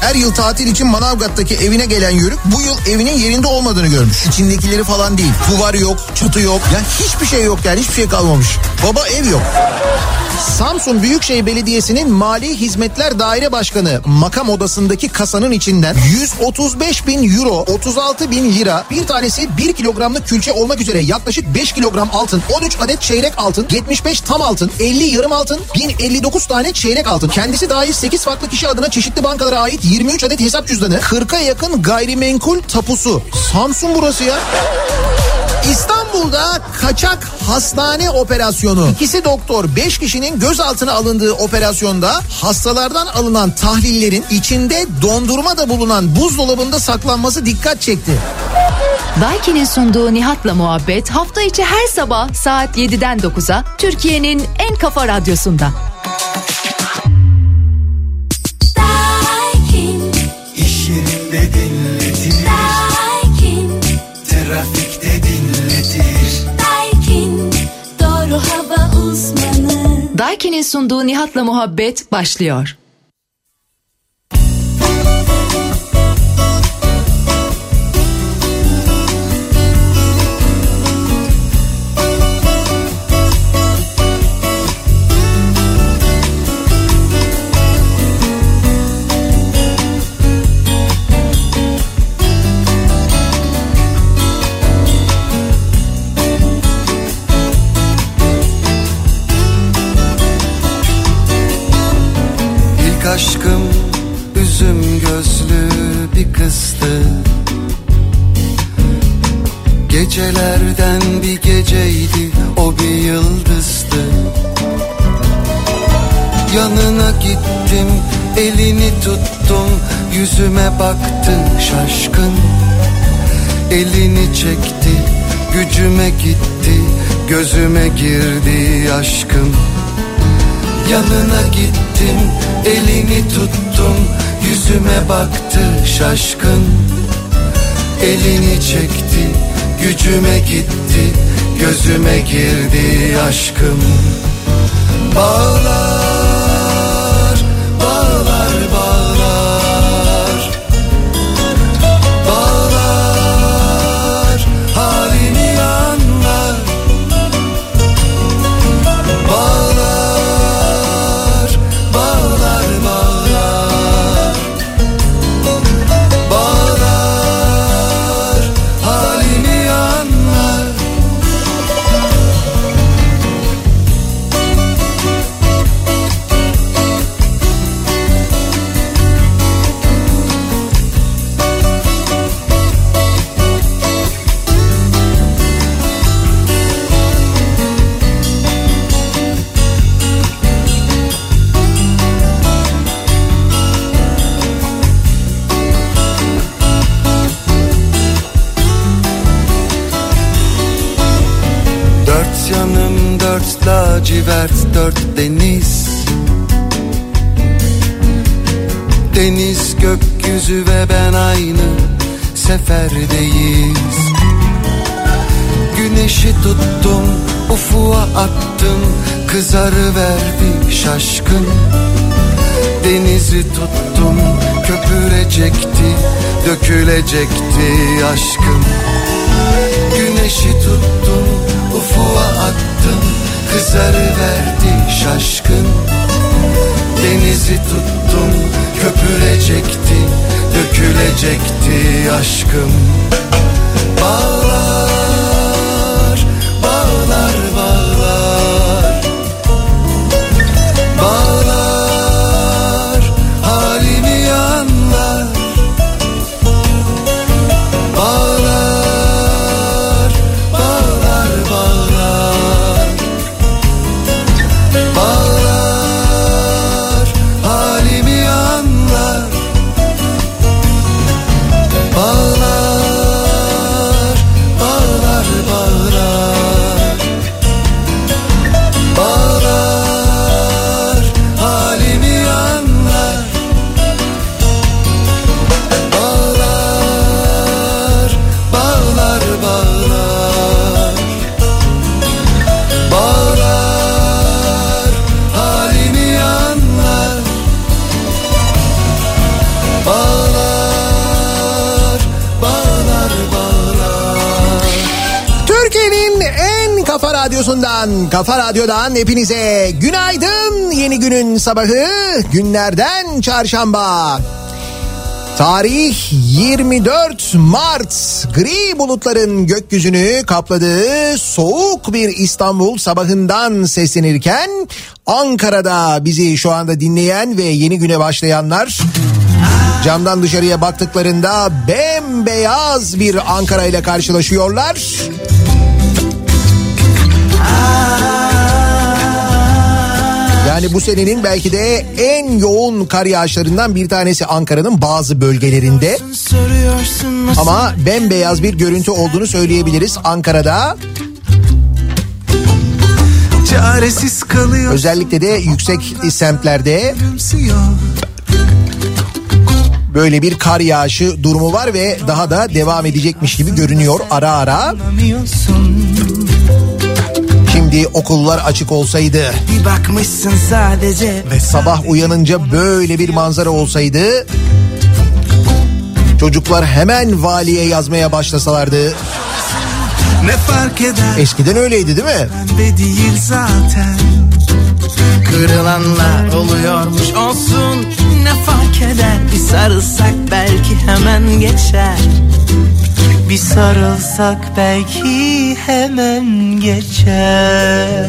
Her yıl tatil için Manavgat'taki evine gelen Yörük bu yıl evinin yerinde olmadığını görmüş. İçindekileri falan değil. Duvar yok, çatı yok. Ya hiçbir şey yok yani hiçbir şey kalmamış. Baba ev yok. Samsun Büyükşehir Belediyesi'nin Mali Hizmetler Daire Başkanı makam odasındaki kasanın içinden 135 bin euro, 36 bin lira, bir tanesi 1 kilogramlık külçe olmak üzere yaklaşık 5 kilogram altın, 13 adet çeyrek altın, 75 tam altın, 50 yarım altın, 1059 tane çeyrek altın. Kendisi dahil 8 farklı kişi adına çeşitli bankalara ait 23 adet hesap cüzdanı, 40'a yakın gayrimenkul tapusu. Samsun burası ya. İstanbul'da kaçak hastane operasyonu. İkisi doktor 5 kişinin gözaltına alındığı operasyonda hastalardan alınan tahlillerin içinde dondurma da bulunan buzdolabında saklanması dikkat çekti. Daiki'nin sunduğu Nihat'la muhabbet hafta içi her sabah saat 7'den 9'a Türkiye'nin en kafa radyosunda. Yerinde dinletir, Daikin, trafikte dinletir. Daikin. Doğru hava uzmanı. Daiki'nin sunduğu Nihat'la muhabbet başlıyor. Aşkım üzüm gözlü bir kızdı. Gecelerden bir geceydi o bir yıldızdı. Yanına gittim elini tuttum yüzüme baktı şaşkın. Elini çekti gücüme gitti gözüme girdi aşkım Yanına gittim elini tuttum yüzüme baktı şaşkın. Elini çekti gücüme gitti gözüme girdi aşkım. Bağlar lacivert dört deniz. Deniz gökyüzü ve ben aynı seferdeyiz. Güneşi tuttum ufuğa attım. Kızarı verdi şaşkın. Denizi tuttum köpürecekti dökülecekti aşkım. Güneşi tuttum kızarı verdi şaşkın. Denizi tuttum köpürecekti dökülecekti aşkım. Bağlar Radyosu'ndan, Kafa Radyo'dan hepinize günaydın. Yeni günün sabahı günlerden çarşamba. Tarih 24 Mart. Gri bulutların gökyüzünü kapladığı soğuk bir İstanbul sabahından seslenirken Ankara'da bizi şu anda dinleyen ve yeni güne başlayanlar camdan dışarıya baktıklarında bembeyaz bir Ankara ile karşılaşıyorlar. Yani bu senenin belki de en yoğun kar yağışlarından bir tanesi Ankara'nın bazı bölgelerinde. Ama bembeyaz bir görüntü olduğunu söyleyebiliriz Ankara'da. Çaresiz kalıyor Özellikle de yüksek semtlerde böyle bir kar yağışı durumu var ve daha da devam edecekmiş gibi görünüyor ara ara. Anlamıyorsun Şimdi okullar açık olsaydı, Bir bakmışsın sadece. Ve sabah uyanınca böyle bir manzara olsaydı? Çocuklar hemen valiye yazmaya başlasalardı. ne fark eder? Eskiden öyleydi değil mi? Pembe değil zaten. Kırılanlar oluyormuş olsun. Ne fark eder? Bir sarılsak belki hemen geçer Bir sarılsak belki hemen geçer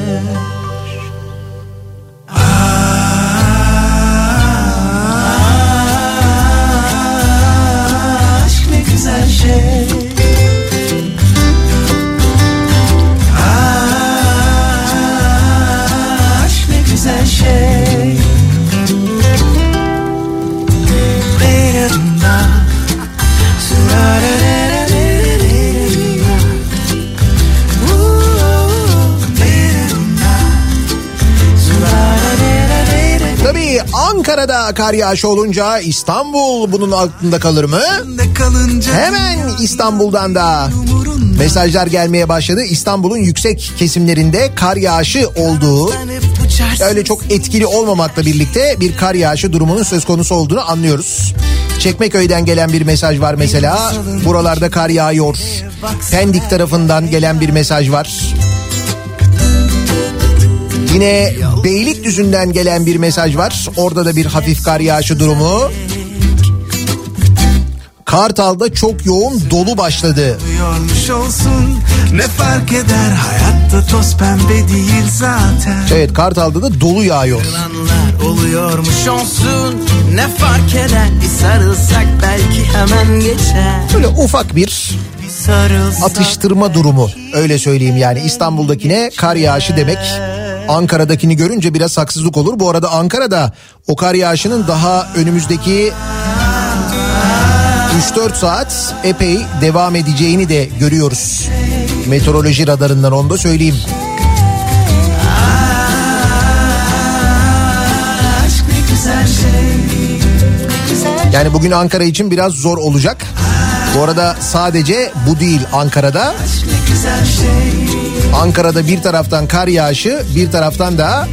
Kar yağışı olunca İstanbul bunun aklında kalır mı? Hemen İstanbul'dan da mesajlar gelmeye başladı. İstanbul'un yüksek kesimlerinde kar yağışı olduğu öyle çok etkili olmamakla birlikte bir kar yağışı durumunun söz konusu olduğunu anlıyoruz. Çekmeköy'den gelen bir mesaj var mesela. Buralarda kar yağıyor. Pendik tarafından gelen bir mesaj var. Yine Beylikdüzü'nden gelen bir mesaj var. Orada da bir hafif kar yağışı durumu. Kartal'da çok yoğun dolu başladı. Olsun ne fark eder Hayatta toz pembe değil zaten Evet Kartal'da da dolu yağıyor. Kırılanlar oluyormuş olsun Ne fark eder Bir sarılsak belki hemen geçer Böyle ufak bir atıştırma durumu öyle söyleyeyim yani İstanbul'dakine kar yağışı demek Ankara'dakini görünce biraz haksızlık olur. Bu arada Ankara'da o kar yağışının daha önümüzdeki 3-4 saat epey devam edeceğini de görüyoruz. Meteoroloji radarından onu da söyleyeyim. Yani bugün Ankara için biraz zor olacak. Bu arada sadece bu değil Ankara'da. Aşk ne güzel şey Ankara'da bir taraftan kar yağışı bir taraftan da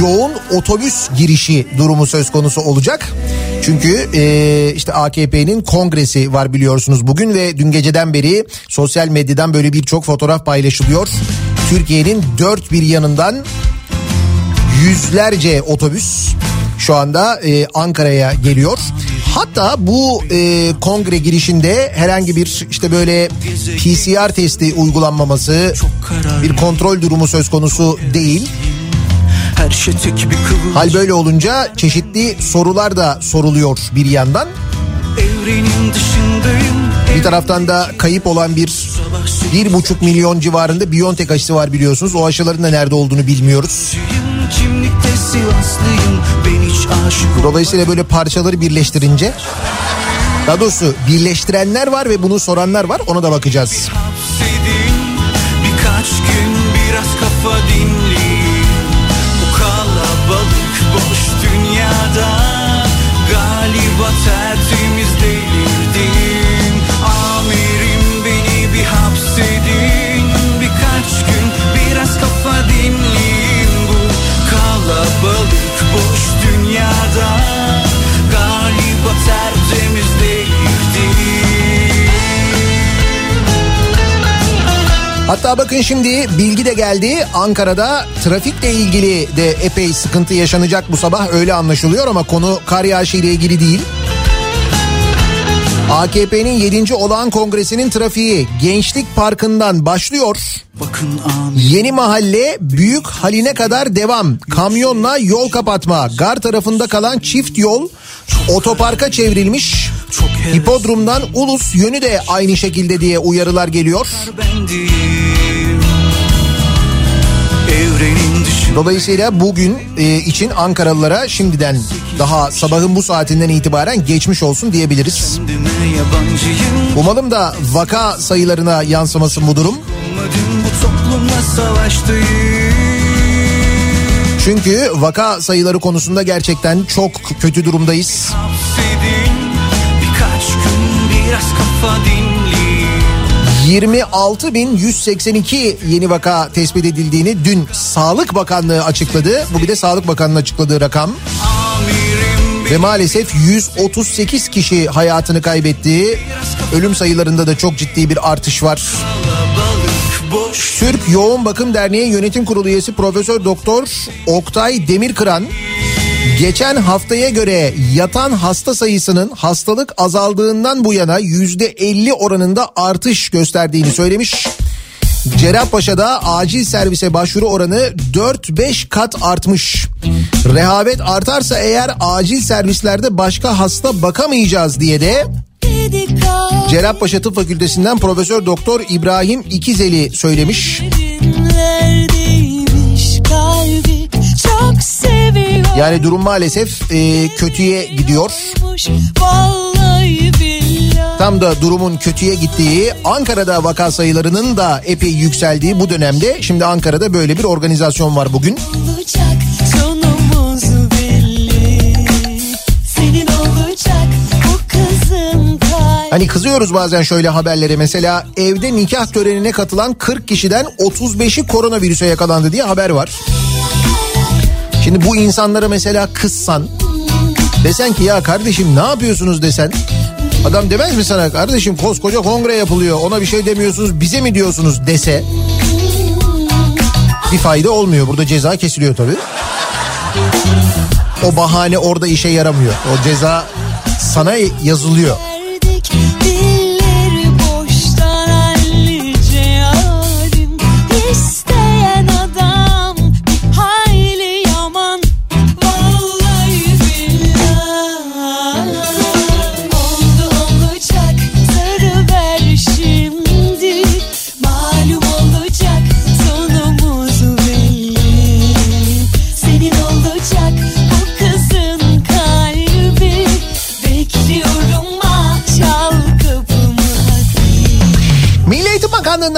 yoğun otobüs girişi durumu söz konusu olacak. Çünkü e, işte AKP'nin kongresi var biliyorsunuz bugün ve dün geceden beri sosyal medyadan böyle birçok fotoğraf paylaşılıyor. Türkiye'nin dört bir yanından yüzlerce otobüs şu anda e, Ankara'ya geliyor. Hatta bu e, kongre girişinde herhangi bir işte böyle PCR testi uygulanmaması bir kontrol durumu söz konusu değil. Her şey Hal böyle olunca çeşitli sorular da soruluyor bir yandan. Bir taraftan da kayıp olan bir bir buçuk milyon civarında Biontech aşısı var biliyorsunuz. O aşıların da nerede olduğunu bilmiyoruz. Kimlikte Sivaslıyım Dolayısıyla böyle parçaları birleştirince daha doğrusu birleştirenler var ve bunu soranlar var. Ona da bakacağız. Birkaç gün biraz kafa dinleyin. Bu kalabalık boş dünyada Galiba Hatta bakın şimdi bilgi de geldi. Ankara'da trafikle ilgili de epey sıkıntı yaşanacak bu sabah öyle anlaşılıyor ama konu kar yağışı ile ilgili değil. AKP'nin 7. olağan kongresinin trafiği Gençlik Parkı'ndan başlıyor. Bakın. Yeni mahalle büyük haline kadar devam. Kamyonla yol kapatma. Gar tarafında kalan çift yol otoparka çevrilmiş. Hipodromdan Ulus yönü de aynı şekilde diye uyarılar geliyor. bendim. Dolayısıyla bugün e, için Ankaralılara şimdiden daha sabahın bu saatinden itibaren geçmiş olsun diyebiliriz. Umalım da vaka sayılarına yansımasın bu durum. Çünkü vaka sayıları konusunda gerçekten çok kötü durumdayız. Hapsedin birkaç gün biraz kafa dinleyin. 26.182 yeni vaka tespit edildiğini dün Sağlık Bakanlığı açıkladı. Bu bir de Sağlık Bakanlığı açıkladığı rakam. Ve maalesef 138 kişi hayatını kaybetti. Ölüm sayılarında da çok ciddi bir artış var. Türk Yoğun Bakım Derneği Yönetim Kurulu üyesi Profesör Doktor Oktay Demirkıran geçen haftaya göre yatan hasta sayısının hastalık azaldığından bu yana yüzde 50 oranında artış gösterdiğini söylemiş. Cerrahpaşa'da acil servise başvuru oranı 4-5 kat artmış. Rehavet artarsa eğer acil servislerde başka hasta bakamayacağız diye de Cerrahpaşa Tıp Fakültesinden Profesör Doktor İbrahim İkizeli söylemiş. Kalbi. Yani durum maalesef e, kötüye gidiyor. Tam da durumun kötüye gittiği Ankara'da vaka sayılarının da epey yükseldiği bu dönemde şimdi Ankara'da böyle bir organizasyon var bugün. Hani kızıyoruz bazen şöyle haberlere mesela evde nikah törenine katılan 40 kişiden 35'i koronavirüse yakalandı diye haber var. Şimdi bu insanlara mesela kızsan desen ki ya kardeşim ne yapıyorsunuz desen adam demez mi sana kardeşim koskoca kongre yapılıyor ona bir şey demiyorsunuz bize mi diyorsunuz dese bir fayda olmuyor burada ceza kesiliyor tabii. O bahane orada işe yaramıyor o ceza sana yazılıyor.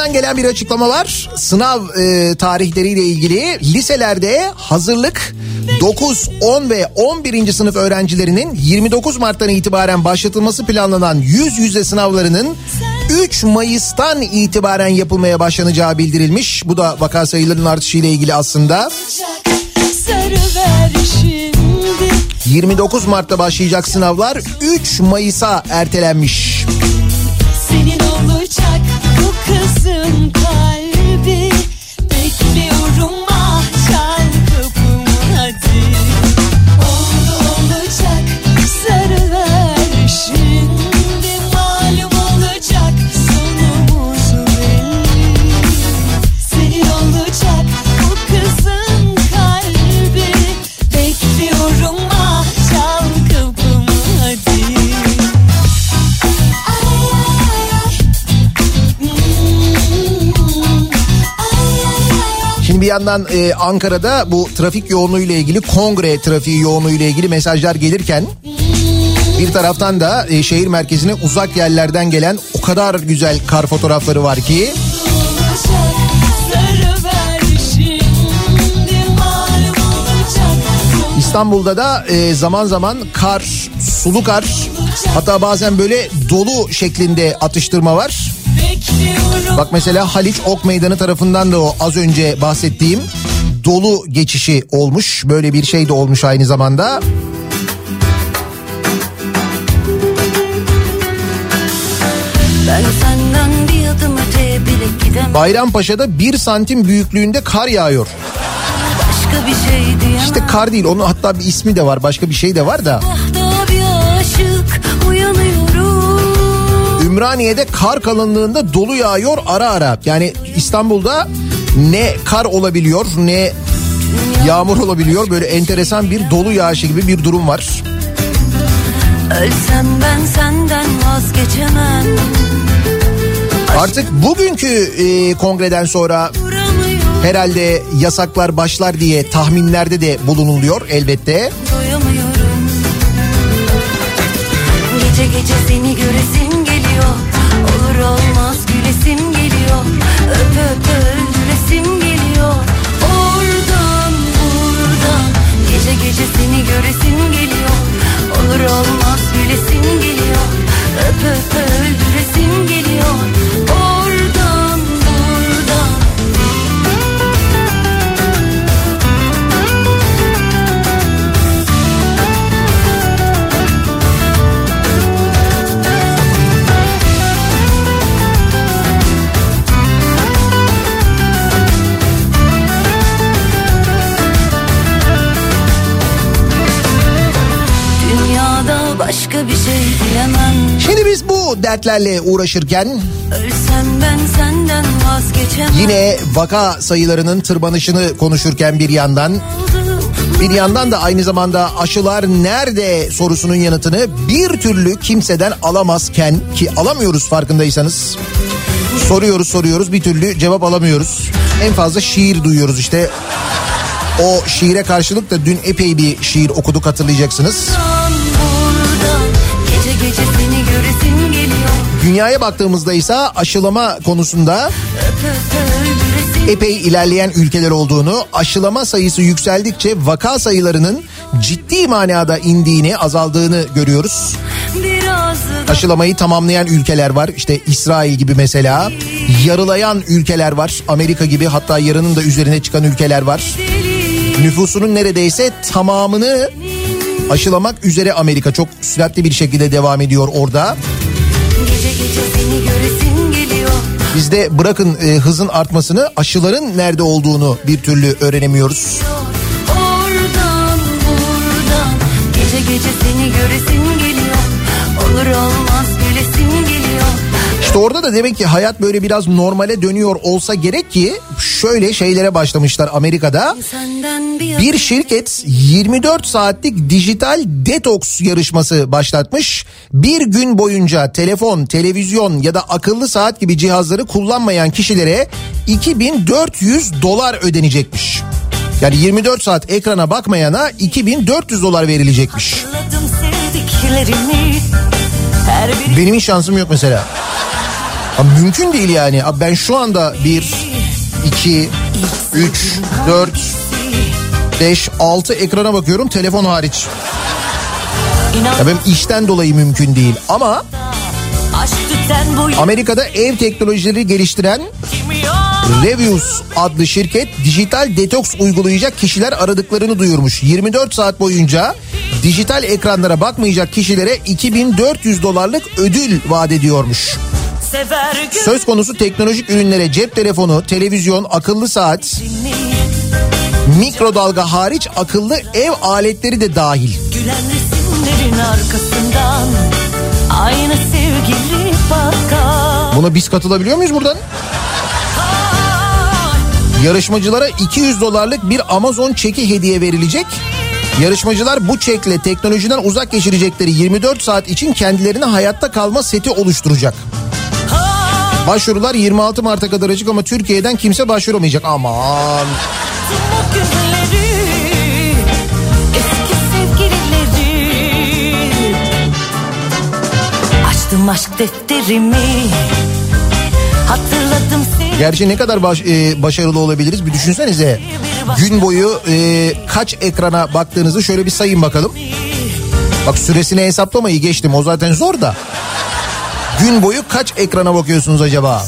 Bakanlığı'ndan gelen bir açıklama var. Sınav e, tarihleriyle ilgili liselerde hazırlık 9, 10 ve 11. sınıf öğrencilerinin 29 Mart'tan itibaren başlatılması planlanan yüz yüze sınavlarının 3 Mayıs'tan itibaren yapılmaya başlanacağı bildirilmiş. Bu da vaka sayılarının artışıyla ilgili aslında. Sarı ver şimdi 29 Mart'ta başlayacak sınavlar 3 Mayıs'a ertelenmiş. Senin olacak bu kızın yandan e, Ankara'da bu trafik yoğunluğu ile ilgili kongre trafiği yoğunluğu ile ilgili mesajlar gelirken bir taraftan da e, şehir merkezine uzak yerlerden gelen o kadar güzel kar fotoğrafları var ki İstanbul'da da e, zaman zaman kar, sulu kar hatta bazen böyle dolu şeklinde atıştırma var. Bak mesela Haliç Ok Meydanı tarafından da o az önce bahsettiğim dolu geçişi olmuş. Böyle bir şey de olmuş aynı zamanda. Ben senden bir adım öteye bile gidemem demem Bayrampaşa'da bir santim büyüklüğünde kar yağıyor. Başka bir şey diyemem İşte kar değil onun hatta bir ismi de var başka bir şey de var da. Ümraniye'de kar kalınlığında dolu yağıyor ara ara. Yani İstanbul'da ne kar olabiliyor ne yağmur olabiliyor. Böyle enteresan bir dolu yağışı gibi bir durum var. Ölsem ben senden vazgeçemem Artık bugünkü e, kongreden sonra herhalde yasaklar başlar diye tahminlerde de bulunuluyor elbette. doyamıyorum Gece gece seni göresim geliyor. Olur olmaz gülesim geliyor. Öp öp öldüresim geliyor. Oradan buradan Gece gece seni göresim geliyor dertlerle uğraşırken yine vaka sayılarının tırmanışını konuşurken bir yandan bir yandan da aynı zamanda aşılar nerede sorusunun yanıtını bir türlü kimseden alamazken ki alamıyoruz farkındaysanız soruyoruz soruyoruz bir türlü cevap alamıyoruz. En fazla şiir duyuyoruz işte. O şiire karşılık da dün epey bir şiir okuduk hatırlayacaksınız. Buradan Dünyaya baktığımızda ise aşılama konusunda epey ilerleyen ülkeler olduğunu, aşılama sayısı yükseldikçe vaka sayılarının ciddi manada indiğini, azaldığını görüyoruz. Aşılamayı tamamlayan ülkeler var. İşte İsrail gibi mesela. Yarılayan ülkeler var. Amerika gibi hatta yarının da üzerine çıkan ülkeler var. Nüfusunun neredeyse tamamını aşılamak üzere Amerika çok süratli bir şekilde devam ediyor orada. Bizde bırakın e, hızın artmasını aşıların nerede olduğunu bir türlü öğrenemiyoruz. Oradan buradan Gece gece seni göresim geliyor Olur olmaz İşte orada da demek ki hayat böyle biraz normale dönüyor olsa gerek ki şöyle şeylere başlamışlar Amerika'da. Bir, şirket 24 saatlik dijital detoks yarışması başlatmış. Bir gün boyunca telefon, televizyon ya da akıllı saat gibi cihazları kullanmayan kişilere 2400 dolar ödenecekmiş. Yani 24 saat ekrana bakmayana 2400 dolar verilecekmiş. Benim hiç şansım yok mesela. Abi mümkün değil yani. Abi ben şu anda 1, 2, 3, 4, 5, 6 ekrana bakıyorum telefon hariç. Ya benim işten dolayı mümkün değil. Ama Amerika'da ev teknolojileri geliştiren Reviews adlı şirket dijital detoks uygulayacak kişiler aradıklarını duyurmuş. 24 saat boyunca dijital ekranlara bakmayacak kişilere 2400 dolarlık ödül vaat ediyormuş. Söz konusu teknolojik ürünlere cep telefonu, televizyon, akıllı saat, mikrodalga hariç akıllı ev aletleri de dahil. Gülen resimlerin arkasından Aynı sevgili bakar Buna biz katılabiliyor muyuz buradan? Yarışmacılara 200 dolarlık bir Amazon çeki hediye verilecek. Yarışmacılar bu çekle teknolojiden uzak geçirecekleri 24 saat için kendilerine hayatta kalma seti oluşturacak. Başvurular 26 Mart'a kadar açık ama Türkiye'den kimse başvuramayacak. Aman. Açtım aşk defterimi Hatırladım seni Gerçi ne kadar baş- e, başarılı olabiliriz bir düşünsenize. Gün boyu e, kaç ekrana baktığınızı şöyle bir sayın bakalım. Bak süresini hesaplamayı geçtim o zaten zor da. Gün boyu kaç ekrana bakıyorsunuz acaba?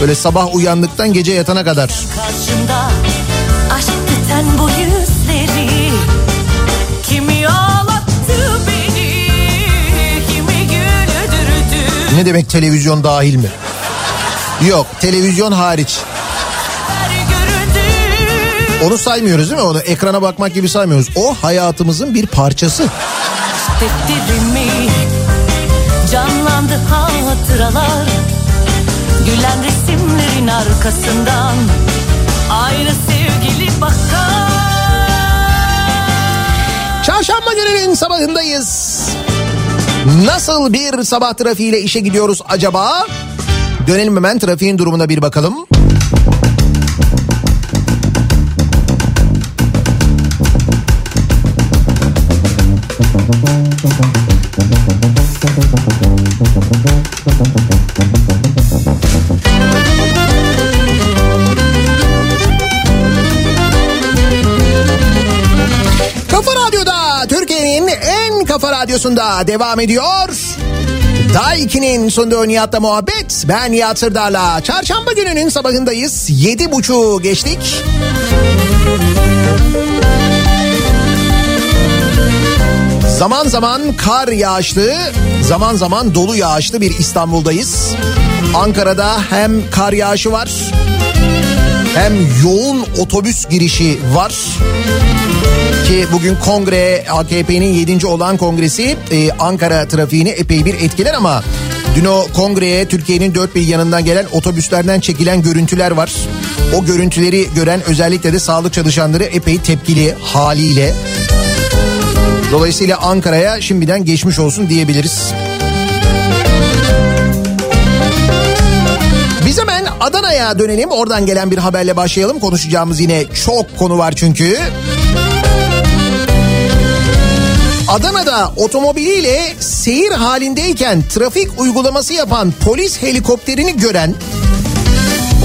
Böyle sabah uyandıktan gece yatana kadar. karşımda Aşk tüten bu yüzleri Kimi ağlattı beni Kimi güldürdü Ne demek televizyon dahil mi? Yok televizyon hariç. Onu saymıyoruz değil mi? Onu ekrana bakmak gibi saymıyoruz. O hayatımızın bir parçası. Hatıralar Gülen resimlerin arkasından Aynı sevgili bakar Çarşamba gününün sabahındayız. Nasıl bir sabah trafiğiyle işe gidiyoruz acaba? Dönelim hemen trafiğin durumuna bir bakalım. Kafa Radyo'da Türkiye'nin en kafa radyosunda devam ediyor. Daiki'nin sunduğu Nihat'la muhabbet. Ben Nihat. Çarşamba gününün sabahındayız. Yedi buçuğu geçtik. Zaman zaman kar yağışlı, zaman zaman dolu yağışlı bir İstanbul'dayız. Ankara'da hem kar yağışı var, hem yoğun otobüs girişi var ki bugün kongre AKP'nin 7. olan kongresi e, Ankara trafiğini epey bir etkiler ama dün o kongreye Türkiye'nin dört bir yanından gelen otobüslerden çekilen görüntüler var. O görüntüleri gören özellikle de sağlık çalışanları epey tepkili haliyle. Dolayısıyla Ankara'ya şimdiden geçmiş olsun diyebiliriz. Biz hemen Adana'ya dönelim. Oradan gelen bir haberle başlayalım. Konuşacağımız yine çok konu var çünkü. Adana'da otomobiliyle seyir halindeyken trafik uygulaması yapan polis helikopterini gören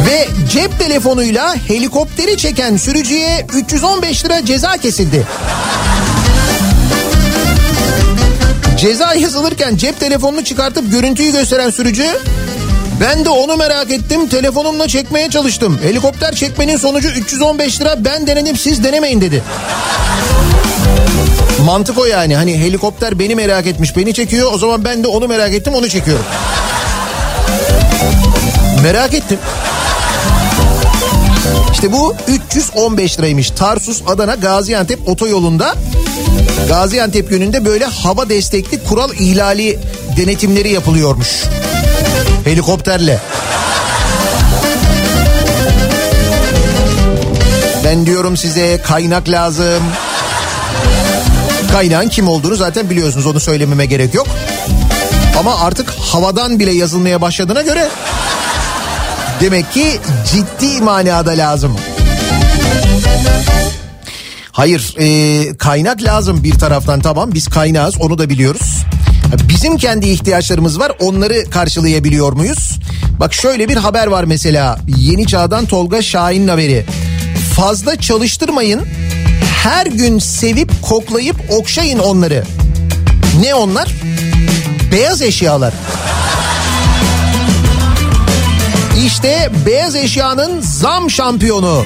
ve cep telefonuyla helikopteri çeken sürücüye 315 lira ceza kesildi. Ceza yazılırken cep telefonunu çıkartıp görüntüyü gösteren sürücü ben de onu merak ettim telefonumla çekmeye çalıştım. Helikopter çekmenin sonucu 315 lira ben denedim siz denemeyin dedi. Mantık o yani hani helikopter beni merak etmiş beni çekiyor o zaman ben de onu merak ettim onu çekiyorum. Merak ettim. İşte bu 315 liraymış. Tarsus Adana Gaziantep otoyolunda Gaziantep yönünde böyle hava destekli kural ihlali denetimleri yapılıyormuş. Helikopterle. Ben diyorum size kaynak lazım. Kaynağın kim olduğunu zaten biliyorsunuz onu söylememe gerek yok. Ama artık havadan bile yazılmaya başladığına göre demek ki ciddi manada lazım. Hayır e, kaynak lazım bir taraftan tamam biz kaynağız onu da biliyoruz. Bizim kendi ihtiyaçlarımız var onları karşılayabiliyor muyuz? Bak şöyle bir haber var mesela Yeni Çağ'dan Tolga Şahin'in haberi. Fazla çalıştırmayın her gün sevip koklayıp okşayın onları. Ne onlar? Beyaz eşyalar. İşte beyaz eşyanın zam şampiyonu.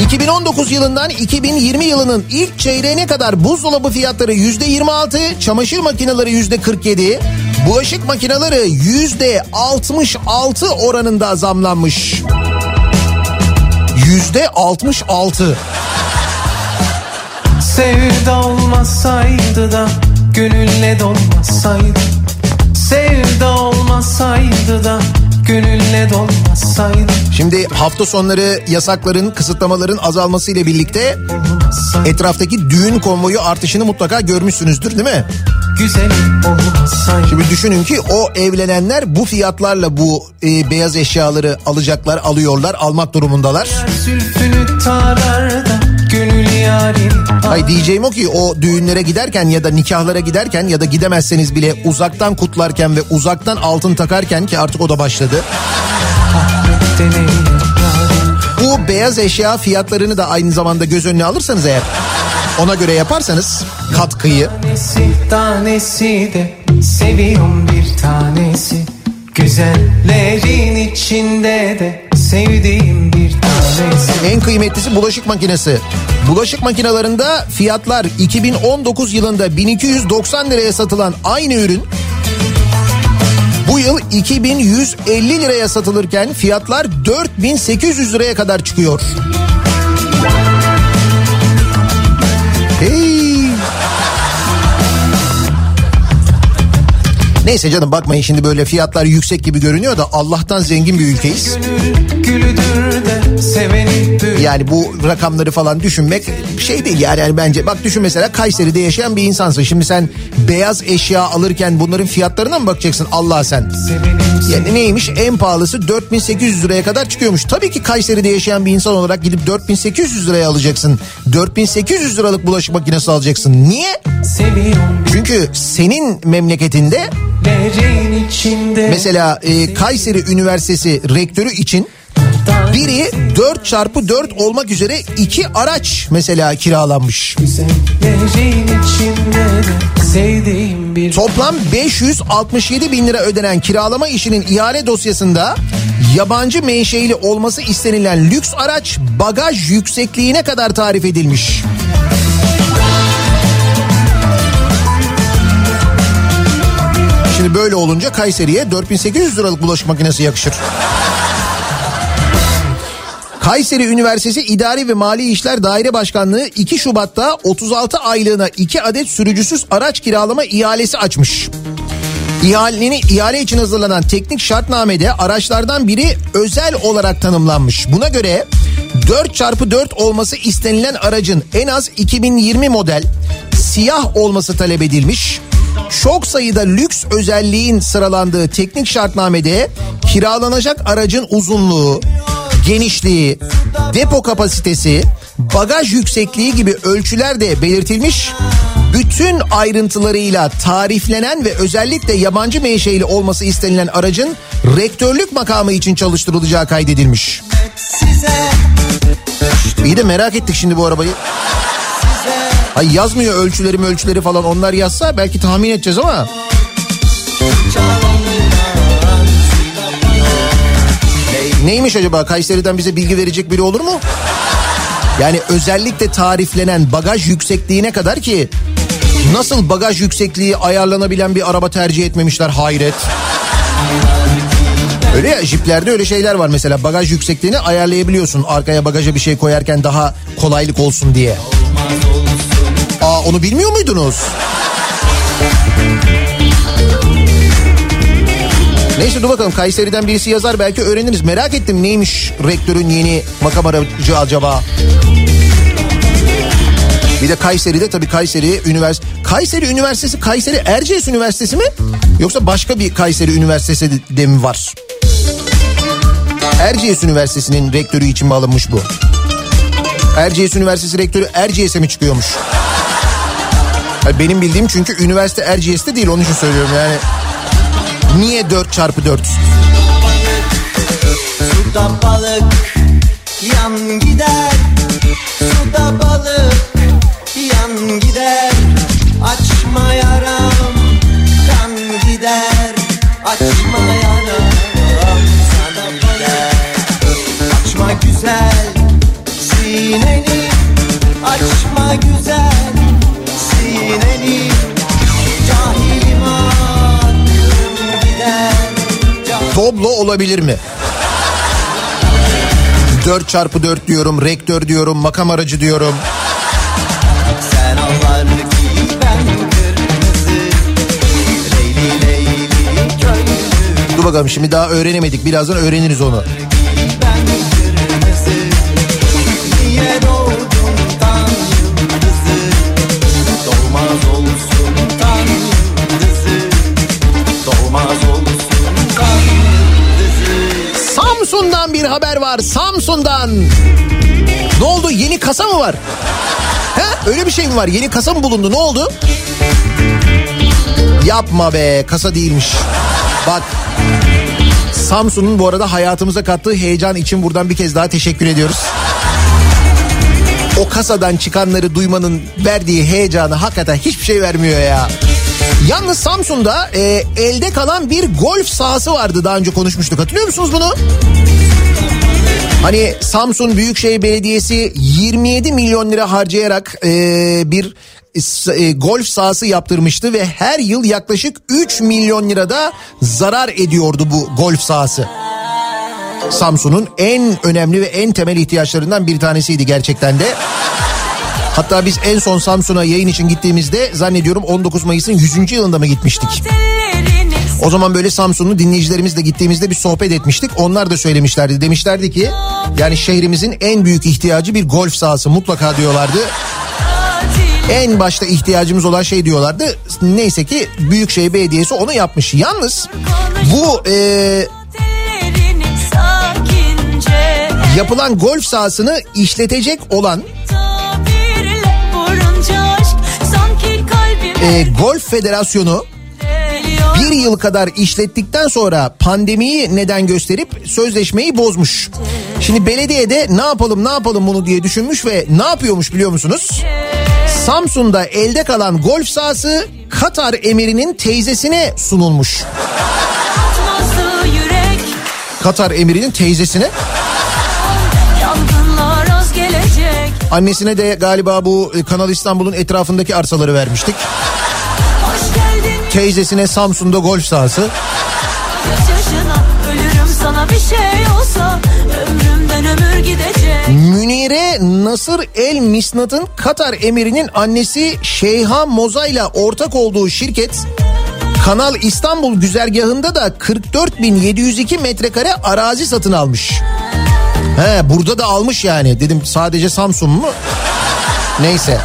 2019 yılından 2020 yılının ilk çeyreğine kadar buzdolabı fiyatları yüzde 26, çamaşır makineleri yüzde 47, bulaşık makineleri yüzde 66 oranında zamlanmış. Yüzde 66. Sevda olmasaydı da gönülle dolmasaydı Sevda olmasaydı da gönülle dolmasaydı Şimdi hafta sonları yasakların, kısıtlamaların azalması ile birlikte etraftaki düğün konvoyu artışını mutlaka görmüşsünüzdür değil mi? Şimdi düşünün ki o evlenenler bu fiyatlarla bu e, beyaz eşyaları alacaklar, alıyorlar, almak durumundalar. Zülfünü tarar da gönül yarim Hay diyeceğim o ki o düğünlere giderken ya da nikahlara giderken ya da gidemezseniz bile uzaktan kutlarken ve uzaktan altın takarken ki artık o da başladı. Bu beyaz eşya fiyatlarını da aynı zamanda göz önüne alırsanız eğer ona göre yaparsanız katkıyı Tanesi tanesi de seviyorum bir tanesi Güzellerin içinde de sevdiğim bir en kıymetlisi bulaşık makinesi. Bulaşık makinelerinde fiyatlar 2019 yılında 1290 liraya satılan aynı ürün Bu yıl 2150 liraya satılırken fiyatlar 4800 liraya kadar çıkıyor. Neyse canım bakmayın şimdi böyle fiyatlar yüksek gibi görünüyor da Allah'tan zengin bir ülkeyiz. Yani bu rakamları falan düşünmek şey değil yani, yani bence. Bak düşün mesela Kayseri'de yaşayan bir insansın. Şimdi sen beyaz eşya alırken bunların fiyatlarına mı bakacaksın Allah sen? Yani neymiş en pahalısı 4800 liraya kadar çıkıyormuş. Tabii ki Kayseri'de yaşayan bir insan olarak gidip 4800 liraya alacaksın. 4800 liralık bulaşık makinesi alacaksın. Niye? Çünkü senin memleketinde. Mesela e, Kayseri Üniversitesi rektörü için biri 4 çarpı 4 olmak üzere iki araç mesela kiralanmış. Toplam 567 bin lira ödenen kiralama işinin ihale dosyasında yabancı menşeili olması istenilen lüks araç bagaj yüksekliğine kadar tarif edilmiş. Şimdi böyle olunca Kayseri'ye 4800 liralık bulaşık makinesi yakışır. Kayseri Üniversitesi İdari ve Mali İşler Daire Başkanlığı 2 Şubat'ta 36 aylığına 2 adet sürücüsüz araç kiralama ihalesi açmış. İhalenin, ihale için hazırlanan teknik şartnamede araçlardan biri özel olarak tanımlanmış. Buna göre 4x4 olması istenilen aracın en az 2020 model siyah olması talep edilmiş. Çok sayıda lüks özelliğin sıralandığı teknik şartnamede kiralanacak aracın uzunluğu, genişliği, depo kapasitesi, bagaj yüksekliği gibi ölçüler de belirtilmiş. Bütün ayrıntılarıyla tariflenen ve özellikle yabancı menşeili olması istenilen aracın rektörlük makamı için çalıştırılacağı kaydedilmiş. İyi de merak ettik şimdi bu arabayı. Ay yazmıyor ölçüleri ölçüleri falan onlar yazsa belki tahmin edeceğiz ama. Neymiş acaba Kayseri'den bize bilgi verecek biri olur mu? Yani özellikle tariflenen bagaj yüksekliğine kadar ki nasıl bagaj yüksekliği ayarlanabilen bir araba tercih etmemişler hayret. Öyle ya jiplerde öyle şeyler var mesela bagaj yüksekliğini ayarlayabiliyorsun arkaya bagaja bir şey koyarken daha kolaylık olsun diye. Onu bilmiyor muydunuz? Neyse dur bakalım Kayseri'den birisi yazar belki öğreniriz. Merak ettim neymiş rektörün yeni makam aracı acaba? Bir de Kayseri'de tabii Kayseri Üniversitesi. Kayseri Üniversitesi Kayseri Erciyes Üniversitesi mi? Yoksa başka bir Kayseri Üniversitesi de mi var? Erciyes Üniversitesi'nin rektörü için mi alınmış bu? Erciyes Üniversitesi rektörü Erciyes'e mi çıkıyormuş? Benim bildiğim çünkü üniversite Erciyes'te değil onun için söylüyorum yani. Niye 4 çarpı 4? Suda balık yan gider. Suda balık yan gider. Açma yaram kan gider. Açma yaram kan gider. Açma güzel sineni Açma güzel sineni Cahilim aklım gider Cahil Doblo olabilir mi? 4 çarpı 4 diyorum, rektör diyorum, makam aracı diyorum. Sen gönlüm Dur bakalım şimdi daha öğrenemedik. Birazdan öğreniriz onu. Bir haber var. Samsun'dan. Ne oldu? Yeni kasa mı var? He? Öyle bir şey mi var? Yeni kasa mı bulundu? Ne oldu? Yapma be. Kasa değilmiş. Bak. Samsun'un bu arada hayatımıza kattığı heyecan için buradan bir kez daha teşekkür ediyoruz. O kasadan çıkanları duymanın verdiği heyecanı hakikaten hiçbir şey vermiyor ya. Yalnız Samsun'da e, elde kalan bir golf sahası vardı daha önce konuşmuştuk hatırlıyor musunuz bunu? Hani Samsun Büyükşehir Belediyesi 27 milyon lira harcayarak e, bir e, golf sahası yaptırmıştı ve her yıl yaklaşık 3 milyon lirada zarar ediyordu bu golf sahası. Samsun'un en önemli ve en temel ihtiyaçlarından bir tanesiydi gerçekten de. Hatta biz en son Samsun'a yayın için gittiğimizde zannediyorum 19 Mayıs'ın 100. yılında mı gitmiştik? O zaman böyle Samsun'un dinleyicilerimizle gittiğimizde bir sohbet etmiştik. Onlar da söylemişlerdi. Demişlerdi ki yani şehrimizin en büyük ihtiyacı bir golf sahası mutlaka diyorlardı. En başta ihtiyacımız olan şey diyorlardı. Neyse ki Büyükşehir Belediyesi onu yapmış. Yalnız bu e, yapılan golf sahasını işletecek olan e, Golf Federasyonu bir yıl kadar işlettikten sonra pandemiyi neden gösterip sözleşmeyi bozmuş. Şimdi belediye de ne yapalım ne yapalım bunu diye düşünmüş ve ne yapıyormuş biliyor musunuz? Samsun'da elde kalan golf sahası Katar emirinin teyzesine sunulmuş. Katar emirinin teyzesine Annesine de galiba bu Kanal İstanbul'un etrafındaki arsaları vermiştik. Teyzesine Samsun'da golf sahası. Münire Nasır El Misnat'ın Katar emirinin annesi Şeyha Moza ile ortak olduğu şirket Kanal İstanbul güzergahında da 44.702 metrekare arazi satın almış. He burada da almış yani. Dedim sadece Samsun mu? Neyse.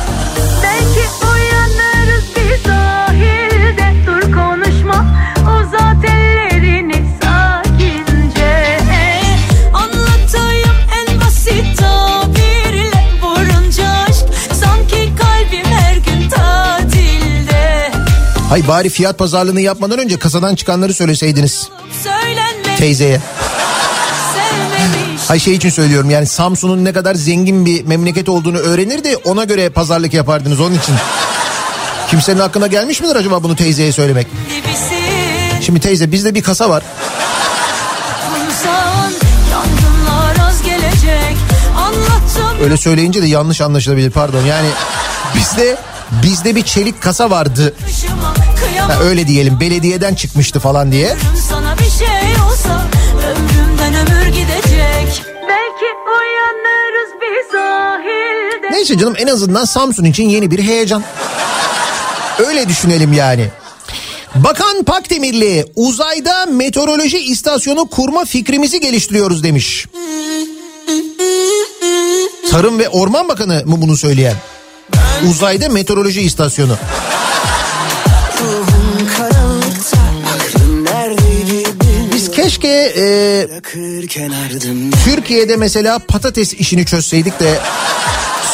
Hay bari fiyat pazarlığını yapmadan önce kasadan çıkanları söyleseydiniz Söylenmek teyzeye. Hay şey için söylüyorum yani Samsun'un ne kadar zengin bir memleket olduğunu öğrenirdi ona göre pazarlık yapardınız onun için. Kimsenin aklına gelmiş midir acaba bunu teyzeye söylemek? Şimdi teyze bizde bir kasa var. Öyle söyleyince de yanlış anlaşılabilir pardon. Yani bizde bizde bir çelik kasa vardı. Kıyamam Ha, öyle diyelim belediyeden çıkmıştı falan diye. sana bir şey olsa Ömrümden ömür gidecek Belki uyanırız bir sahilde Neyse canım en azından Samsun için yeni bir heyecan. Öyle düşünelim yani. Bakan Pakdemirli uzayda meteoroloji istasyonu kurma fikrimizi geliştiriyoruz demiş. Tarım ve Orman Bakanı mı bunu söyleyen? Uzayda meteoroloji istasyonu. Keşke e, Türkiye'de mesela patates işini çözseydik de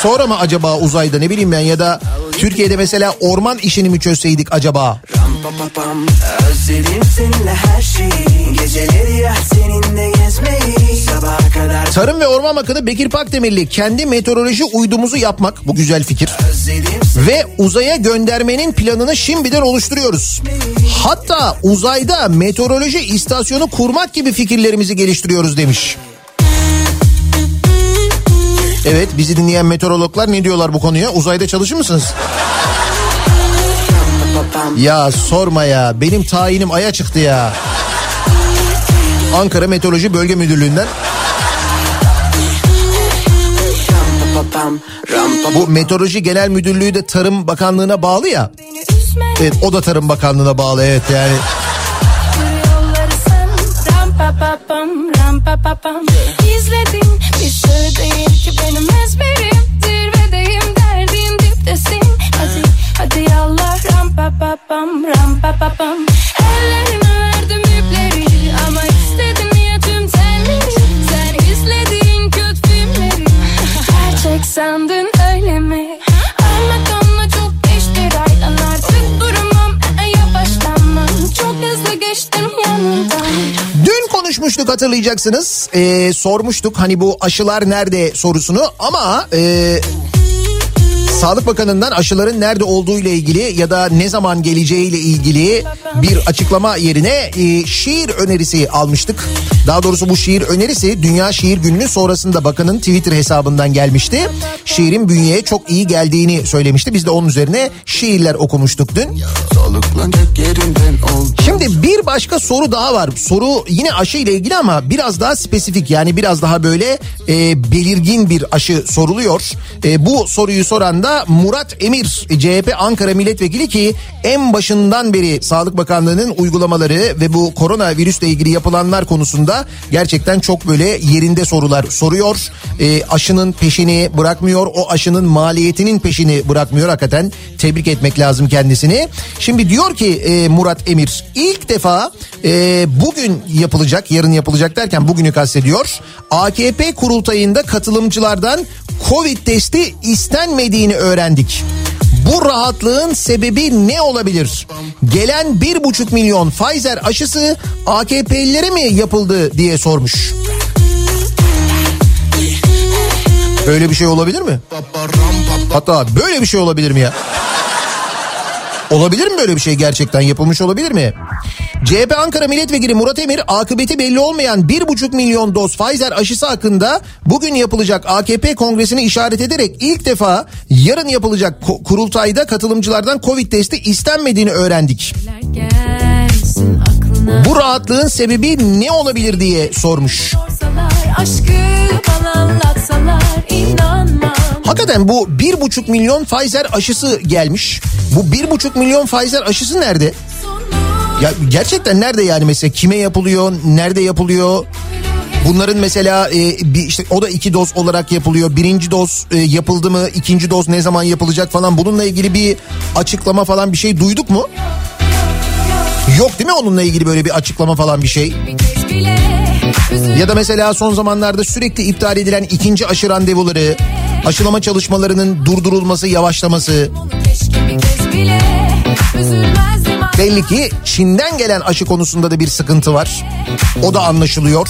sonra mı acaba uzayda ne bileyim ben ya da Türkiye'de mesela orman işini mi çözseydik acaba? Pam pam pam Özledim seninle her şeyi Geceleri ya seninle gezmeyi Sabaha kadar Tarım ve Orman Bakanı Bekir Pakdemirli kendi meteoroloji uydumuzu yapmak bu güzel fikir. Ve uzaya göndermenin planını şimdiden oluşturuyoruz. Hatta uzayda meteoroloji istasyonu kurmak gibi fikirlerimizi geliştiriyoruz demiş. Evet bizi dinleyen meteorologlar ne diyorlar bu konuya? Uzayda çalışır mısınız? Ya sorma ya benim tayinim aya çıktı ya. Ankara Meteoroloji Bölge Müdürlüğü'nden bu Meteoroloji Genel Müdürlüğü de Tarım Bakanlığı'na bağlı ya. Evet o da Tarım Bakanlığı'na bağlı evet yani. Pam pa pa pam. İzledim bir şey değil ki benim ezberim Zirvedeyim derdim diptesin. Hadi hadi yallah ram pa pa pam ram pa pa pam hatırlayacaksınız. Ee, sormuştuk hani bu aşılar nerede sorusunu ama e, Sağlık Bakanı'ndan aşıların nerede olduğu ile ilgili ya da ne zaman geleceği ile ilgili bir açıklama yerine e, şiir önerisi almıştık. Daha doğrusu bu şiir önerisi Dünya Şiir Günü'nün sonrasında bakanın Twitter hesabından gelmişti. Şiirin bünyeye çok iyi geldiğini söylemişti. Biz de onun üzerine şiirler okumuştuk dün. Şimdi bir başka soru daha var. Soru yine aşı ile ilgili ama biraz daha spesifik yani biraz daha böyle e, belirgin bir aşı soruluyor. E, bu soruyu soran da Murat Emir CHP Ankara Milletvekili ki en başından beri Sağlık Bakanlığı'nın uygulamaları ve bu koronavirüsle ilgili yapılanlar konusunda gerçekten çok böyle yerinde sorular soruyor. E, aşının peşini bırakmıyor. O aşının maliyetinin peşini bırakmıyor hakikaten. Tebrik etmek lazım kendisini. Şimdi diyor ki e, Murat Emir ilk defa e, bugün yapılacak yarın yapılacak derken bugünü kastediyor. AKP kurultayında katılımcılardan Covid testi istenmediğini öğrendik. Bu rahatlığın sebebi ne olabilir? Gelen bir buçuk milyon Pfizer aşısı AKP'lilere mi yapıldı diye sormuş. Böyle bir şey olabilir mi? Hatta böyle bir şey olabilir mi ya? Olabilir mi böyle bir şey gerçekten yapılmış olabilir mi? CHP Ankara Milletvekili Murat Emir akıbeti belli olmayan 1,5 milyon doz Pfizer aşısı hakkında bugün yapılacak AKP kongresini işaret ederek ilk defa yarın yapılacak kurultayda katılımcılardan Covid testi istenmediğini öğrendik. Bu rahatlığın sebebi ne olabilir diye sormuş. Aşkı bana anlatsalar inanmam Hakikaten bu 1,5 milyon Pfizer aşısı gelmiş. Bu 1,5 milyon Pfizer aşısı nerede? Ya gerçekten nerede yani mesela kime yapılıyor, nerede yapılıyor? Bunların mesela e, bir işte o da iki doz olarak yapılıyor. Birinci doz e, yapıldı mı? ikinci doz ne zaman yapılacak falan. Bununla ilgili bir açıklama falan bir şey duyduk mu? Yok değil mi onunla ilgili böyle bir açıklama falan bir şey? Bir Ya da mesela son zamanlarda sürekli iptal edilen ikinci aşı randevuları, aşılama çalışmalarının durdurulması, yavaşlaması. Belli ki Çin'den gelen aşı konusunda da bir sıkıntı var. O da anlaşılıyor.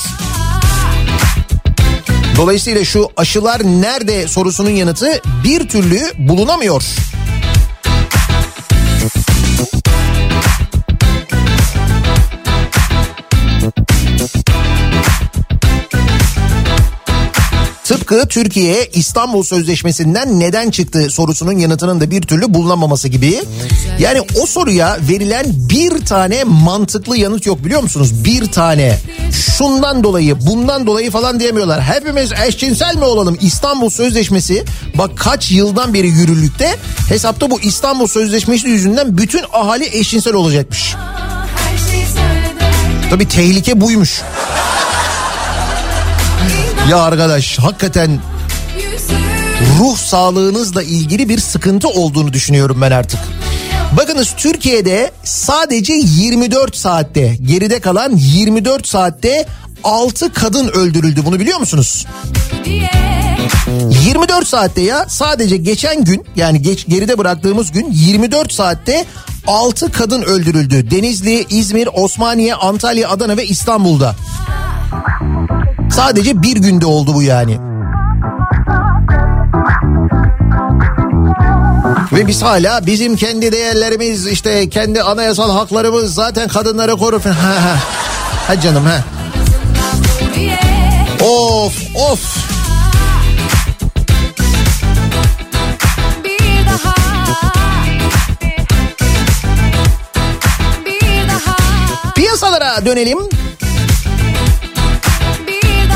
Dolayısıyla şu aşılar nerede sorusunun yanıtı bir türlü bulunamıyor. Tıpkı Türkiye İstanbul Sözleşmesi'nden neden çıktı sorusunun yanıtının da bir türlü bulunamaması gibi. Yani o soruya verilen bir tane mantıklı yanıt yok biliyor musunuz? Bir tane. Şundan dolayı bundan dolayı falan diyemiyorlar. Hepimiz eşcinsel mi olalım? İstanbul Sözleşmesi bak kaç yıldan beri yürürlükte. Hesapta bu İstanbul Sözleşmesi yüzünden bütün ahali eşcinsel olacakmış. söylediler Tabii tehlike buymuş. Ya arkadaş hakikaten ruh sağlığınızla ilgili bir sıkıntı olduğunu düşünüyorum ben artık. Bakınız Türkiye'de sadece 24 saatte geride kalan 24 saatte 6 kadın öldürüldü bunu biliyor musunuz? diye 24 saatte ya sadece geçen gün yani geç, geride bıraktığımız gün 24 saatte 6 kadın öldürüldü. Denizli, İzmir, Osmaniye, Antalya, Adana ve İstanbul'da. Sadece bir günde oldu bu yani. Ve biz hala bizim kendi değerlerimiz işte kendi anayasal haklarımız zaten kadınları korur falan. Ha, ha. ha canım ha. Of of. Piyasalara dönelim.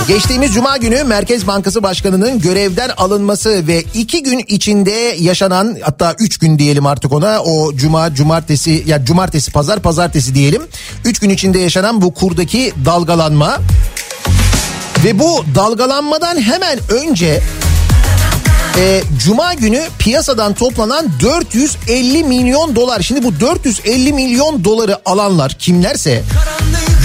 Geçtiğimiz Cuma günü Merkez Bankası Başkanı'nın görevden alınması ve iki gün içinde yaşanan hatta üç gün diyelim artık ona o Cuma, Cumartesi ya Cumartesi, Pazar, Pazartesi diyelim. Üç gün içinde yaşanan bu kurdaki dalgalanma ve bu dalgalanmadan hemen önce e, Cuma günü piyasadan toplanan 450 milyon dolar. Şimdi bu 450 milyon doları alanlar kimlerse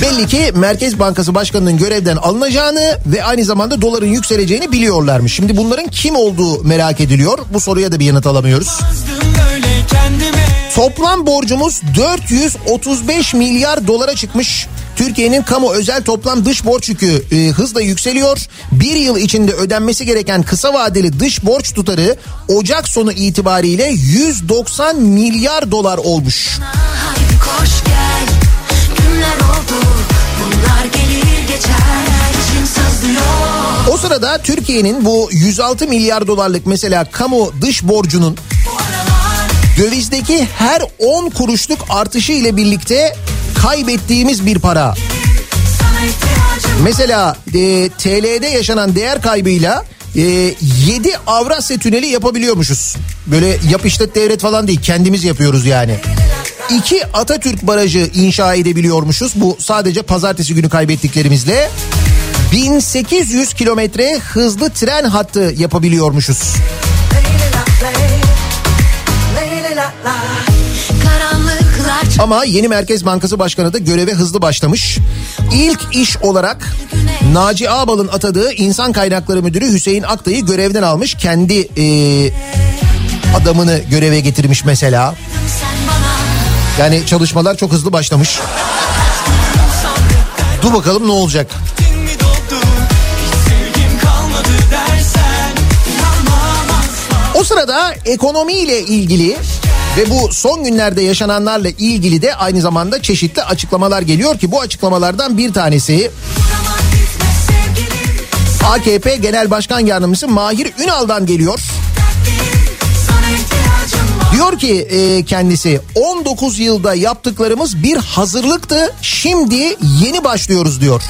belli ki Merkez Bankası Başkanı'nın görevden alınacağını ve aynı zamanda doların yükseleceğini biliyorlarmış. Şimdi bunların kim olduğu merak ediliyor. Bu soruya da bir yanıt alamıyoruz. Toplam borcumuz 435 milyar dolara çıkmış. Türkiye'nin kamu özel toplam dış borç yükü e, hızla yükseliyor. Bir yıl içinde ödenmesi gereken kısa vadeli dış borç tutarı Ocak sonu itibariyle 190 milyar dolar olmuş. Haydi koş gel Günler oldu O sırada Türkiye'nin bu 106 milyar dolarlık mesela kamu dış borcunun dövizdeki her 10 kuruşluk artışı ile birlikte kaybettiğimiz bir para. Mesela e, TL'de yaşanan değer kaybıyla e, 7 Avrasya Tüneli yapabiliyormuşuz. Böyle yap işlet devlet falan değil kendimiz yapıyoruz yani. İki Atatürk Barajı inşa edebiliyormuşuz. Bu sadece pazartesi günü kaybettiklerimizle. 1800 kilometre hızlı tren hattı yapabiliyormuşuz. Ama yeni Merkez Bankası Başkanı da göreve hızlı başlamış. İlk iş olarak Naci Ağbal'ın atadığı İnsan Kaynakları Müdürü Hüseyin Aktay'ı görevden almış. Kendi e, adamını göreve getirmiş mesela. sen bana Yani çalışmalar çok hızlı başlamış. Dur bakalım ne olacak. O sırada ekonomiyle ilgili ve bu son günlerde yaşananlarla ilgili de aynı zamanda çeşitli açıklamalar geliyor ki bu açıklamalardan bir tanesi AKP Genel Başkan Yardımcısı Mahir Ünal'dan geliyor. Diyor ki e, kendisi 19 yılda yaptıklarımız bir hazırlıktı. Şimdi yeni başlıyoruz diyor.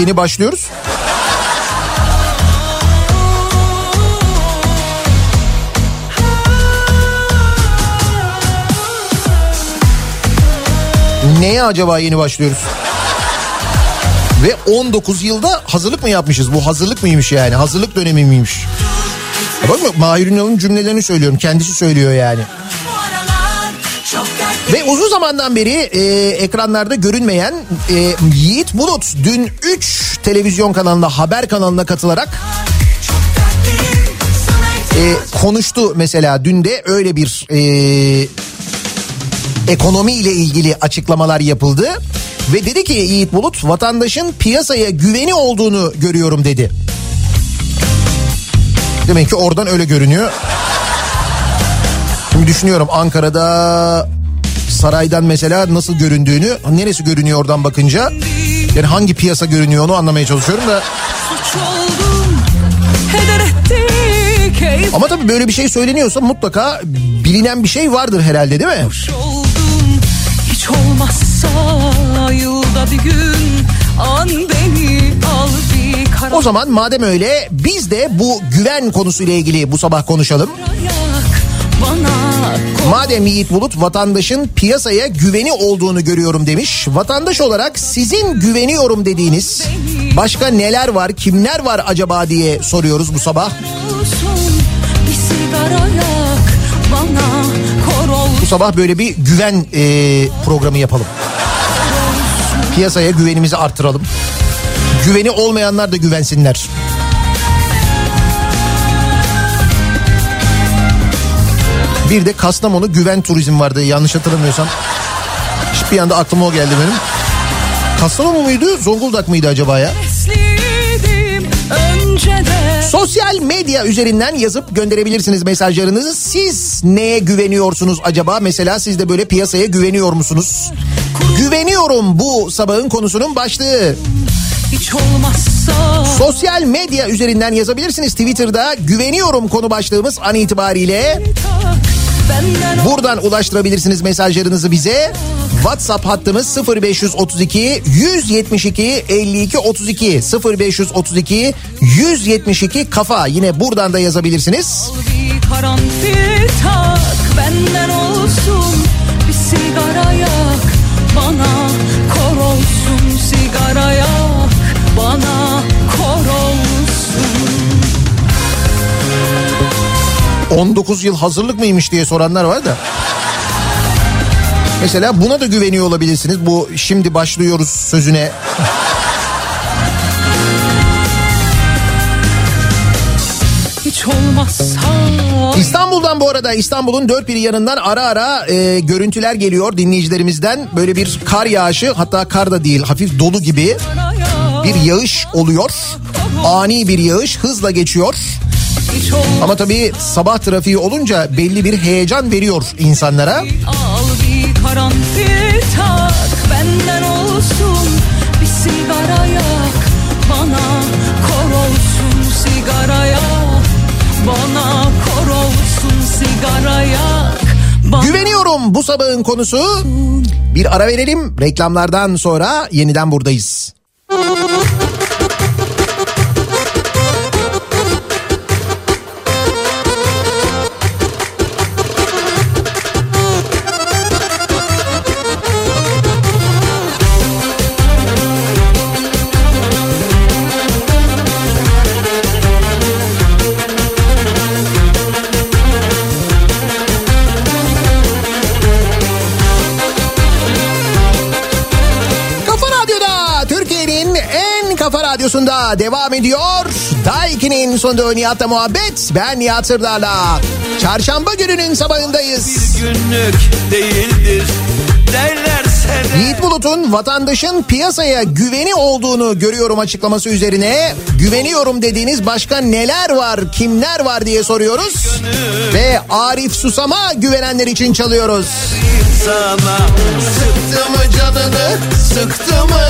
Yeni başlıyoruz. Neye acaba yeni başlıyoruz? Ve 19 yılda hazırlık mı yapmışız? Bu hazırlık mıymış yani? Hazırlık dönemi miymiş? Ya Bakma Mahir Ünal'ın cümlelerini söylüyorum. Kendisi söylüyor yani. Ve uzun zamandan beri e, ekranlarda görünmeyen e, Yiğit Bulut dün 3 televizyon kanalında haber kanalına katılarak e, konuştu mesela dün de öyle bir e, ekonomi ile ilgili açıklamalar yapıldı. Ve dedi ki Yiğit Bulut vatandaşın piyasaya güveni olduğunu görüyorum dedi. Demek ki oradan öyle görünüyor. Şimdi düşünüyorum Ankara'da saraydan mesela nasıl göründüğünü, neresi görünüyor oradan bakınca. Yani hangi piyasa görünüyor onu anlamaya çalışıyorum da. Ama tabii böyle bir şey söyleniyorsa mutlaka bilinen bir şey vardır herhalde değil mi? Hiç olmazsa yılda bir gün An beni al bir karar O zaman madem öyle biz de bu güven konusuyla ilgili bu sabah konuşalım. Madem Yiğit Bulut vatandaşın piyasaya güveni olduğunu görüyorum demiş. Vatandaş olarak sizin güveniyorum dediğiniz başka neler var, kimler var acaba diye soruyoruz bu sabah. Bu sabah böyle bir güven e, programı yapalım. Piyasaya güvenimizi artıralım. Güveni olmayanlar da güvensinler. Bir de Kastamonu güven turizm vardı yanlış hatırlamıyorsam. Bir anda aklıma o geldi benim. Kastamonu muydu Zonguldak mıydı acaba ya? Önceden Sosyal medya üzerinden yazıp gönderebilirsiniz mesajlarınızı. Siz neye güveniyorsunuz acaba? Mesela siz de böyle piyasaya güveniyor musunuz? Güveniyorum bu sabahın konusunun başlığı. Hiç olmazsa Sosyal medya üzerinden yazabilirsiniz. Twitter'da güveniyorum konu başlığımız an itibariyle. Buradan ulaştırabilirsiniz mesajlarınızı bize. WhatsApp hattımız 0532 172 52 32 0532 172 kafa. Yine buradan da yazabilirsiniz. karanfil tak benden olsun bir sigara yak bana kor olsun sigara yak bana kor olsun 19 yıl hazırlık mıymış diye soranlar var da. Mesela buna da güveniyor olabilirsiniz. Bu şimdi başlıyoruz sözüne. İstanbul'dan bu arada İstanbul'un dört bir yanından ara ara e, görüntüler geliyor dinleyicilerimizden. Böyle bir kar yağışı hatta kar da değil hafif dolu gibi bir yağış oluyor. Ani bir yağış hızla geçiyor. Ama tabii sabah trafiği olunca belli bir heyecan veriyor insanlara. Karanfil tak benden olsun bir sigara yak bana kor olsun sigara yak bana kor olsun sigara yak bana Güveniyorum bu sabahın konusu. Bir ara verelim. Reklamlardan sonra yeniden buradayız. Radyosunda devam ediyor. Daiki'nin sonunda Nihat'la muhabbet. Ben Nihat Sırdar'la. Çarşamba gününün sabahındayız. Günlük değildir derlerse de Yiğit Bulut'un vatandaşın piyasaya güveni olduğunu görüyorum açıklaması üzerine güveniyorum dediğiniz başka neler var, kimler var diye soruyoruz. Ve Arif Susam'a güvenenler için çalıyoruz. sana Sıktı mı canını sıktı mı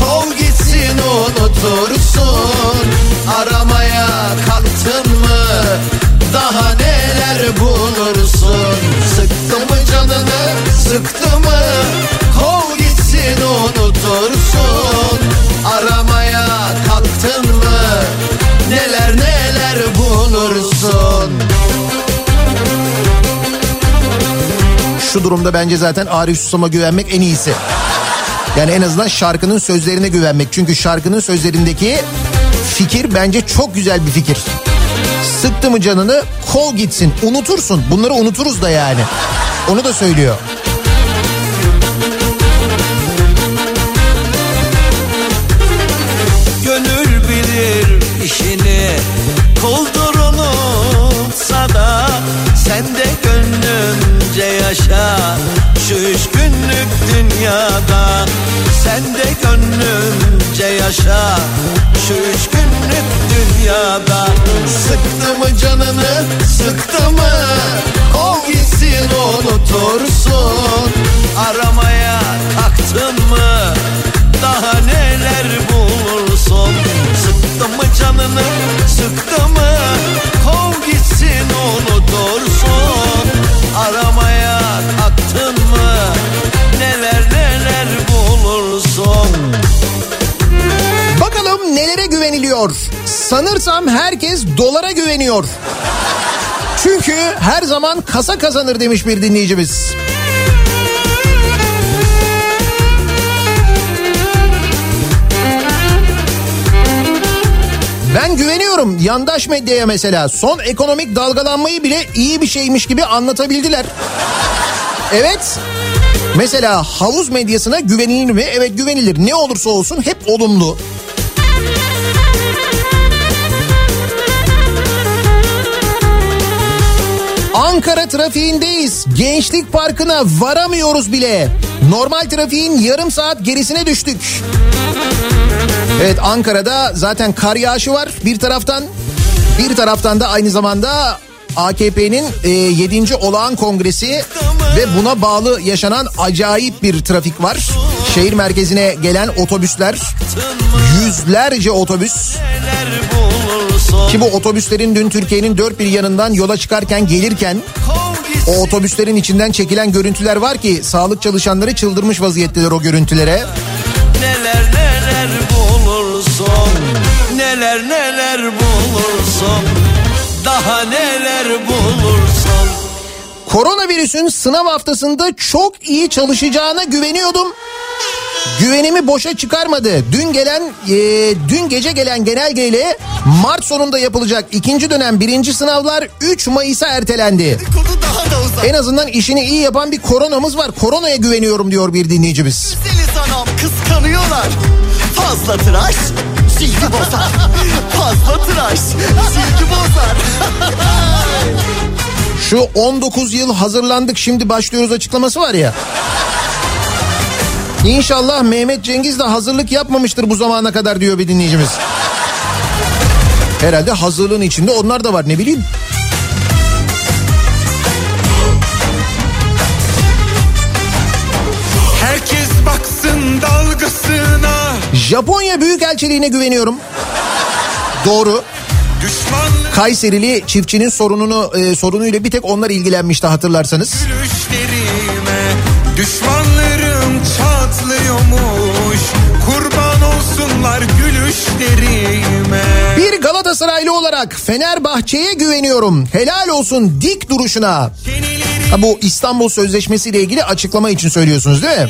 Kov gitsin unutursun. Aramaya kalktın mı? Daha neler bulursun? Sıktı mı canını? Sıktı mı? Kov gitsin unutursun. Aramaya kalktın mı? Neler neler bulursun? Şu durumda bence zaten Arif Susam'a güvenmek en iyisi. Yani en azından şarkının sözlerine güvenmek. Çünkü şarkının sözlerindeki fikir bence çok güzel bir fikir. Sıktı mı canını kol gitsin unutursun. Bunları unuturuz da yani. Onu da söylüyor. Gönül bilir işini Kuldur unutsa da Sen de gönlümce yaşa Şu üç günlük dünyada Sen de gönlümce yaşa Şu üç günlük dünyada Sıktı mı canını sıktı mı? Kov gitsin unutursun. Aramaya kalktın mı? Daha neler bulursun? Sıktı mı canını sıktı mı? Kov gitsin unutursun Aramaya kalktın mı Neler neler bulursun Bakalım nelere güveniliyor. Sanırsam herkes dolara güveniyor. Çünkü her zaman kasa kazanır demiş bir dinleyicimiz. Ben güveniyorum yandaş medyaya mesela son ekonomik dalgalanmayı bile iyi bir şeymiş gibi anlatabildiler. Evet. Mesela havuz medyasına güvenilir mi? Evet güvenilir. Ne olursa olsun hep olumlu. Ankara trafiğindeyiz. Gençlik Parkı'na varamıyoruz bile. Normal trafiğin yarım saat gerisine düştük. Evet Ankara'da zaten kar yağışı var bir taraftan. Bir taraftan da aynı zamanda AKP'nin e, 7. olağan kongresi ve buna bağlı yaşanan acayip bir trafik var. Şehir merkezine gelen otobüsler yüzlerce otobüs ki bu otobüslerin dün Türkiye'nin dört bir yanından yola çıkarken gelirken o otobüslerin içinden çekilen görüntüler var ki sağlık çalışanları çıldırmış vaziyetteler o görüntülere. Neler neler bulursun Neler neler bulursun Daha neler bulursun Koronavirüsün sınav haftasında çok iyi çalışacağına güveniyordum. Güvenimi boşa çıkarmadı. Dün gelen, e, dün gece gelen genelgeyle Mart sonunda yapılacak ikinci dönem birinci sınavlar 3 Mayıs'a ertelendi. En azından işini iyi yapan bir koronamız var. Koronaya güveniyorum diyor bir dinleyicimiz. Seni sanam kıskanıyorlar. Fazla tıraş cildi bozar. Fazla tıraş cildi bozar. Şu 19 yıl hazırlandık şimdi başlıyoruz açıklaması var ya. İnşallah Mehmet Cengiz de hazırlık yapmamıştır bu zamana kadar diyor bir dinleyicimiz. Herhalde hazırlığın içinde onlar da var ne bileyim. Herkes baksın dalgasına Japonya Büyükelçiliğine güveniyorum. Doğru. Düşmanlık Kayserili çiftçinin sorununu e, sorunuyla bir tek onlar ilgilenmişti hatırlarsanız. Düşmanlarım çatlıyormuş Kurban olsunlar gülüşlerime Bir Galatasaraylı olarak Fenerbahçe'ye güveniyorum. Helal olsun dik duruşuna. Ha, bu İstanbul Sözleşmesi ile ilgili açıklama için söylüyorsunuz değil mi?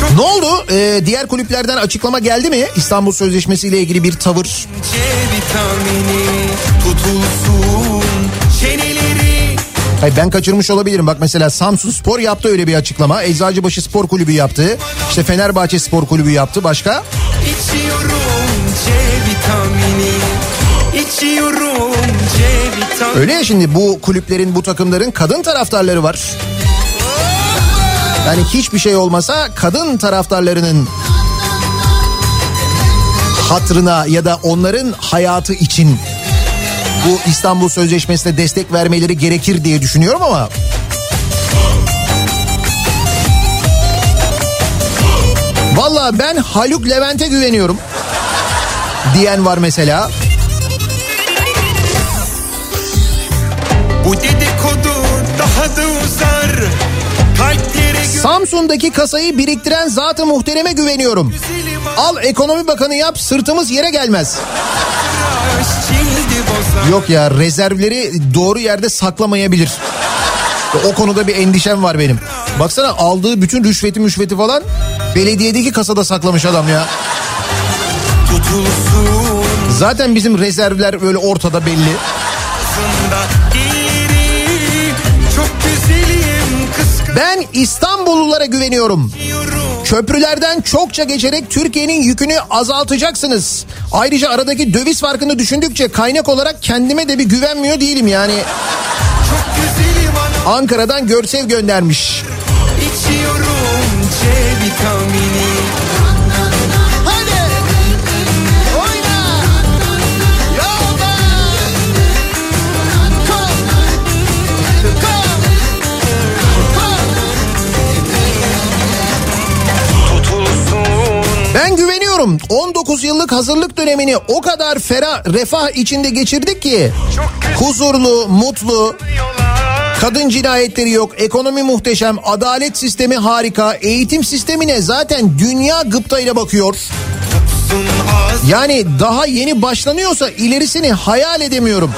Çok Ne oldu? Ee, diğer kulüplerden açıklama geldi mi? İstanbul Sözleşmesi ile ilgili bir tavır. C vitamini tutulsun Hayır ben kaçırmış olabilirim. Bak mesela Samsun Spor yaptı öyle bir açıklama. Eczacıbaşı Spor Kulübü yaptı. İşte Fenerbahçe Spor Kulübü yaptı. Başka? içiyorum C vitamini İçiyorum C vitamini Öyle ya şimdi bu kulüplerin, bu takımların kadın taraftarları var. Yani hiçbir şey olmasa kadın taraftarlarının hatrına ya da onların hayatı için bu İstanbul Sözleşmesi'ne destek vermeleri gerekir diye düşünüyorum ama Valla ben Haluk Levent'e güveniyorum diyen var mesela. Bu dedikodu daha da uzar Samsun'daki kasayı biriktiren zatı muhtereme güveniyorum. Al ekonomi bakanı yap sırtımız yere gelmez. Yok ya rezervleri doğru yerde saklamayabilir. O konuda bir endişem var benim. Baksana aldığı bütün rüşveti müşveti falan belediyedeki kasada saklamış adam ya. Zaten bizim rezervler böyle ortada belli. Ben İstanbullulara güveniyorum. Köprülerden çokça geçerek Türkiye'nin yükünü azaltacaksınız. Ayrıca aradaki döviz farkını düşündükçe kaynak olarak kendime de bir güvenmiyor değilim yani. Ankara'dan Görsev göndermiş. içiyorum C vitamini Ben güveniyorum. 19 yıllık hazırlık dönemini o kadar ferah, refah içinde geçirdik ki huzurlu, mutlu, kadın cinayetleri yok, ekonomi muhteşem, adalet sistemi harika, eğitim sistemine zaten dünya gıptayla bakıyor. Yani daha yeni başlanıyorsa ilerisini hayal edemiyorum.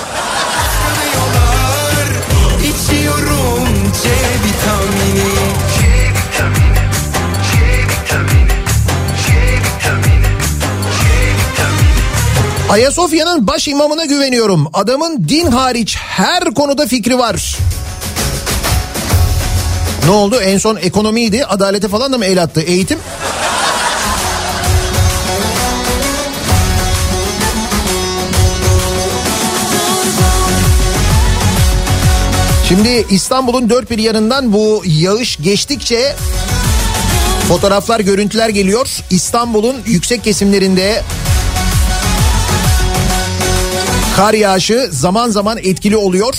Ayasofya'nın baş imamına güveniyorum. Adamın din hariç her konuda fikri var. Ne oldu? En son ekonomiydi. Adalete falan da mı el attı? Eğitim? Şimdi İstanbul'un dört bir yanından bu yağış geçtikçe fotoğraflar, görüntüler geliyor. İstanbul'un yüksek kesimlerinde Kar yağışı zaman zaman etkili oluyor.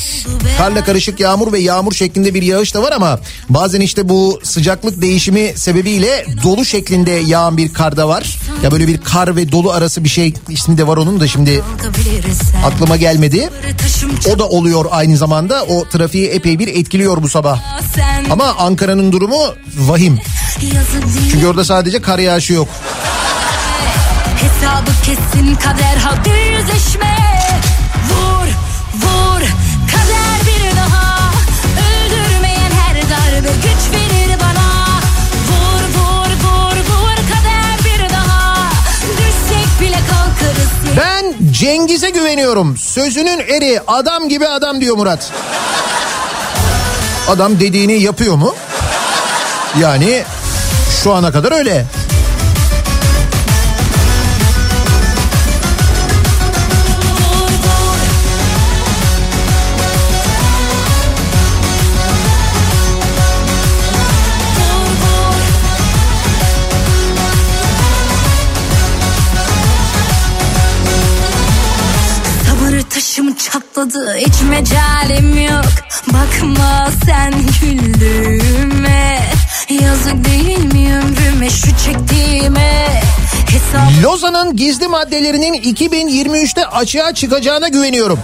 Karla karışık yağmur ve yağmur şeklinde bir yağış da var ama bazen işte bu sıcaklık değişimi sebebiyle dolu şeklinde yağan bir kar da var. Ya böyle bir kar ve dolu arası bir şey ismi de var onun da şimdi aklıma gelmedi. O da oluyor aynı zamanda. O trafiği epey bir etkiliyor bu sabah. Ama Ankara'nın durumu vahim. Çünkü orada sadece kar yağışı yok. Hesabı kesin kader hadi yüzleşme Cengiz'e güveniyorum. Sözünün eri adam gibi adam diyor Murat. Adam dediğini yapıyor mu? Yani şu ana kadar öyle. Patladı hiç mecalim yok Bakma sen güldüğüme Yazık değil mi ömrüme şu çektiğime Hesap Lozan'ın gizli maddelerinin 2023'te açığa çıkacağına güveniyorum.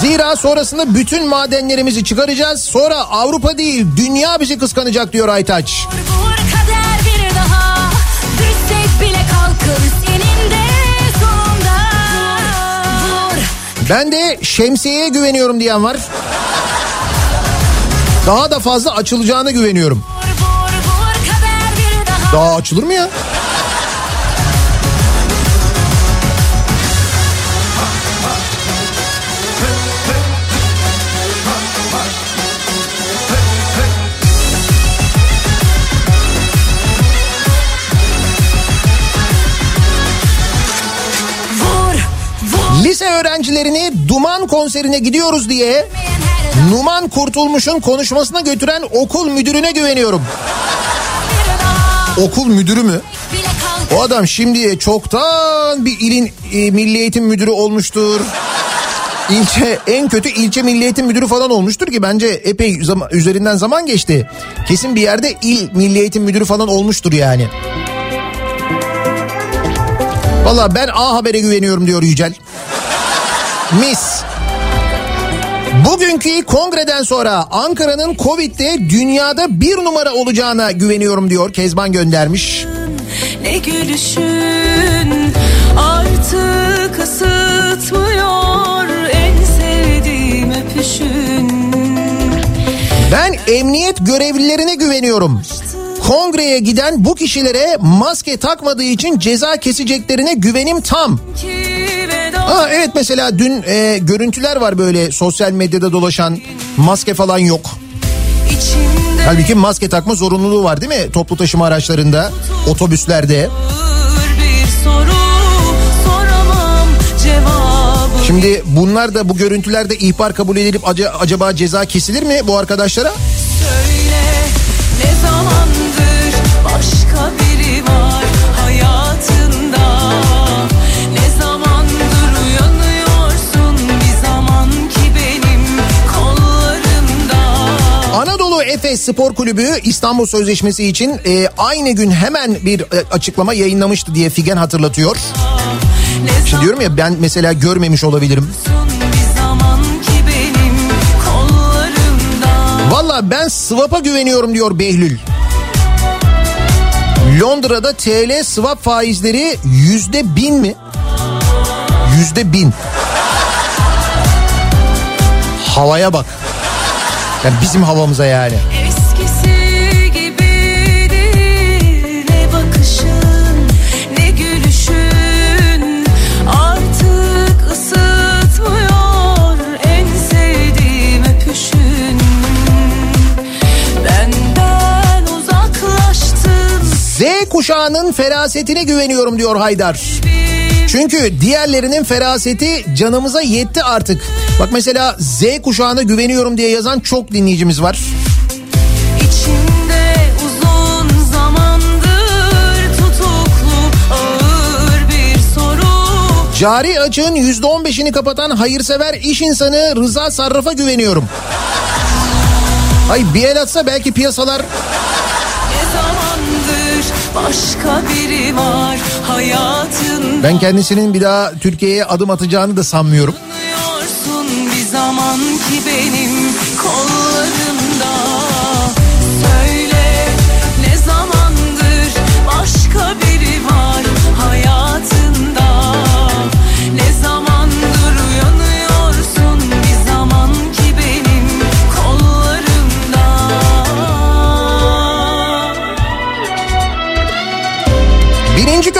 Zira sonrasında bütün madenlerimizi çıkaracağız. Sonra Avrupa değil dünya bizi kıskanacak diyor Aytaç. vur Ben de şemsiyeye güveniyorum diyen var. Daha da fazla açılacağına güveniyorum. Daha açılır mı ya? Lise öğrencilerini Duman konserine gidiyoruz diye Numan Kurtulmuş'un konuşmasına götüren okul müdürüne güveniyorum. Okul müdürü mü? O adam şimdiye çoktan bir ilin e, milli eğitim müdürü olmuştur. İlçe en kötü ilçe milli eğitim müdürü falan olmuştur ki bence epey zaman, üzerinden zaman geçti. Kesin bir yerde il milli eğitim müdürü falan olmuştur yani. Valla ben A Haber'e güveniyorum diyor Yücel. Mis. Bugünkü kongreden sonra Ankara'nın Covid'de dünyada bir numara olacağına güveniyorum diyor. Kezban göndermiş. Ne gülüşün artık ısıtmıyor en sevdiğim öpüşün. Ben emniyet görevlilerine güveniyorum. Kongreye giden bu kişilere maske takmadığı için ceza keseceklerine güvenim tam. Aa, evet mesela dün e, görüntüler var böyle sosyal medyada dolaşan maske falan yok. Halbuki maske takma zorunluluğu var değil mi? Toplu taşıma araçlarında, otobüslerde. Şimdi bunlar da bu görüntülerde ihbar kabul edilip aca- acaba ceza kesilir mi bu arkadaşlara? Efes Spor Kulübü İstanbul Sözleşmesi için e, aynı gün hemen bir e, açıklama yayınlamıştı diye Figen hatırlatıyor. İşte diyorum ya ben mesela görmemiş olabilirim. Valla ben swap'a güveniyorum diyor Behlül. Londra'da TL swap faizleri yüzde bin mi? Yüzde bin. Havaya bak. Yani bizim havamıza yani. Eskisi kuşağının ferasetine güveniyorum diyor Haydar. Çünkü diğerlerinin feraseti canımıza yetti artık. Bak mesela Z kuşağına güveniyorum diye yazan çok dinleyicimiz var. Cari açığın %15'ini kapatan hayırsever iş insanı Rıza Sarraf'a güveniyorum. Ay bir el atsa belki piyasalar başka biri var hayatında ben kendisinin bir daha Türkiye'ye adım atacağını da sanmıyorum. Bir zaman ki benim kollarımda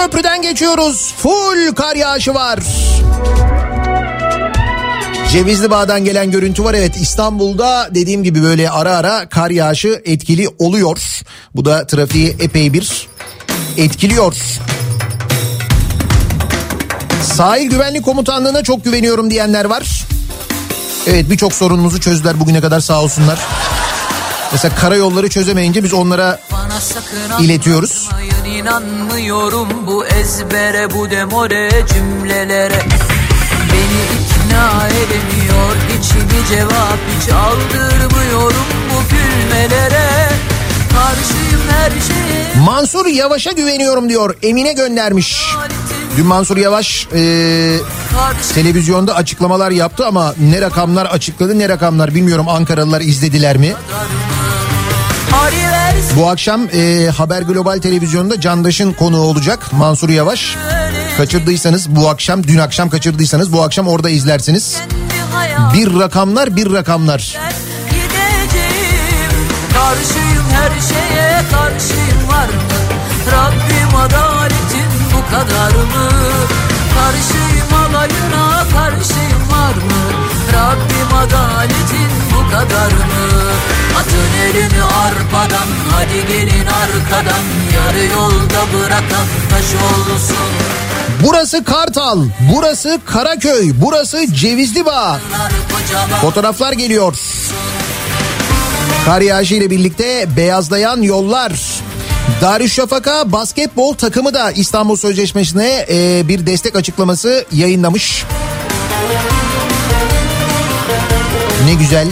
köprüden geçiyoruz. Full kar yağışı var. Cevizli Bağ'dan gelen görüntü var. Evet İstanbul'da dediğim gibi böyle ara ara kar yağışı etkili oluyor. Bu da trafiği epey bir etkiliyor. Sahil Güvenlik Komutanlığı'na çok güveniyorum diyenler var. Evet birçok sorunumuzu çözdüler bugüne kadar sağ olsunlar. Mesela karayolları çözemeyince biz onlara iletiyoruz. anlatmayın, inanmıyorum bu ezbere bu demore cümlelere Beni ikna edemiyor içimi cevap hiç aldırmıyorum bu gülmelere Karşıyım her şeye Mansur Yavaş'a güveniyorum diyor. Emine göndermiş. Dün Mansur Yavaş e, televizyonda açıklamalar yaptı ama ne rakamlar açıkladı ne rakamlar bilmiyorum Ankaralılar izlediler mi? Versin Bu akşam e, Haber Global Televizyon'da Candaş'ın konuğu olacak Mansur Yavaş. Kaçırdıysanız bu akşam dün akşam kaçırdıysanız bu akşam orada izlersiniz. Bir rakamlar bir rakamlar. gideceğim Karşıyım her şeye karşıyım var mı? Rabbim adaletin bu kadar mı? Karşıyım alayına karşıyım var mı? Rabbim adaletin kadar mı? Atın elini arpadan hadi gelin arkadan Yarı yolda bırakan taş olsun Burası Kartal, burası Karaköy, burası Cevizli Bağ. Fotoğraflar geliyor. Kar yağışı ile birlikte beyazlayan yollar. Darüşşafaka basketbol takımı da İstanbul Sözleşmesi'ne e, bir destek açıklaması yayınlamış. Ne güzel.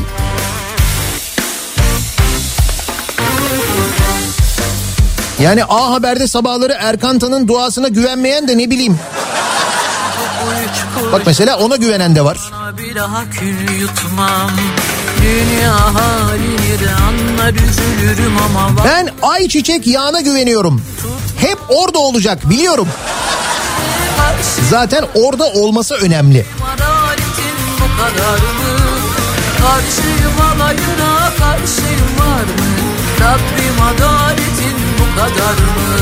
Yani A Haber'de sabahları Erkantan'ın duasına güvenmeyen de ne bileyim. Bak mesela ona güvenen de var. Bir daha kül yutmam Dünya halini de anlar üzülürüm ama bak Ben ayçiçek yağına güveniyorum. Hep orada olacak biliyorum. Zaten orada olması önemli. Karşıyım alayına karşıyım var mı? Rabbim adaletin bu kadar mı?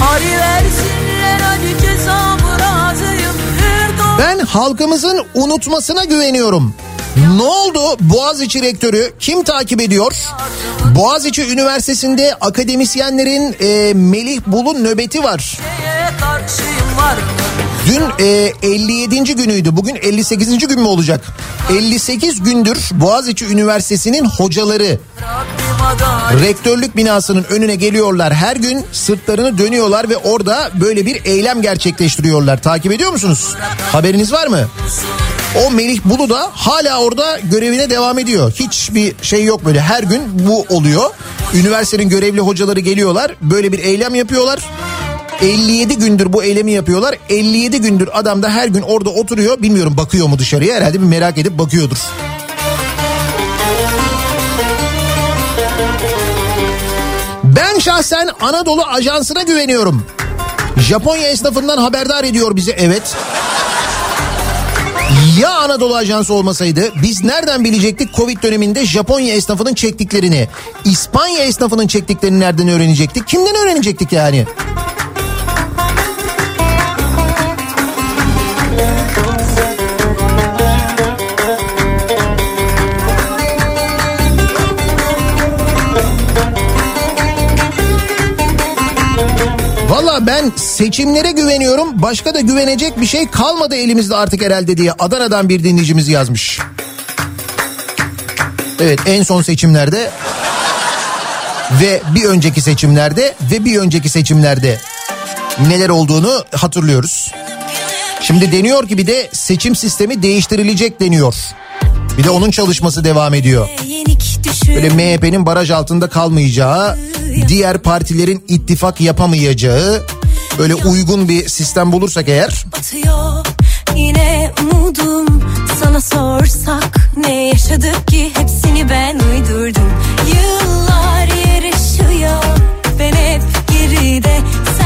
Hari versinler hadi cezamı razıyım Ben halkımızın unutmasına güveniyorum. Ne oldu Boğaziçi rektörü kim takip ediyor? Boğaziçi Üniversitesi'nde akademisyenlerin e, Melih Bul'un nöbeti var. Dün e, 57. günüydü. Bugün 58. gün mü olacak? 58 gündür Boğaziçi Üniversitesi'nin hocaları rektörlük binasının önüne geliyorlar. Her gün sırtlarını dönüyorlar ve orada böyle bir eylem gerçekleştiriyorlar. Takip ediyor musunuz? Haberiniz var mı? O Melih Bulu da hala orada görevine devam ediyor. Hiçbir şey yok böyle. Her gün bu oluyor. Üniversitenin görevli hocaları geliyorlar. Böyle bir eylem yapıyorlar. 57 gündür bu eylemi yapıyorlar. 57 gündür adam da her gün orada oturuyor. Bilmiyorum bakıyor mu dışarıya herhalde bir merak edip bakıyordur. Ben şahsen Anadolu Ajansı'na güveniyorum. Japonya esnafından haberdar ediyor bizi evet. Ya Anadolu Ajansı olmasaydı biz nereden bilecektik Covid döneminde Japonya esnafının çektiklerini? İspanya esnafının çektiklerini nereden öğrenecektik? Kimden öğrenecektik yani? Valla ben seçimlere güveniyorum. Başka da güvenecek bir şey kalmadı elimizde artık herhalde diye Adana'dan bir dinleyicimiz yazmış. Evet en son seçimlerde ve bir önceki seçimlerde ve bir önceki seçimlerde neler olduğunu hatırlıyoruz. Şimdi deniyor ki bir de seçim sistemi değiştirilecek deniyor. Bir de onun çalışması devam ediyor. Böyle MHP'nin baraj altında kalmayacağı, diğer partilerin ittifak yapamayacağı, böyle uygun bir sistem bulursak eğer. Yine umudum. Sana sorsak Ne yaşadık ki? Hepsini ben uydurdum. Yıllar yarışıyor. Ben hep geride. Sen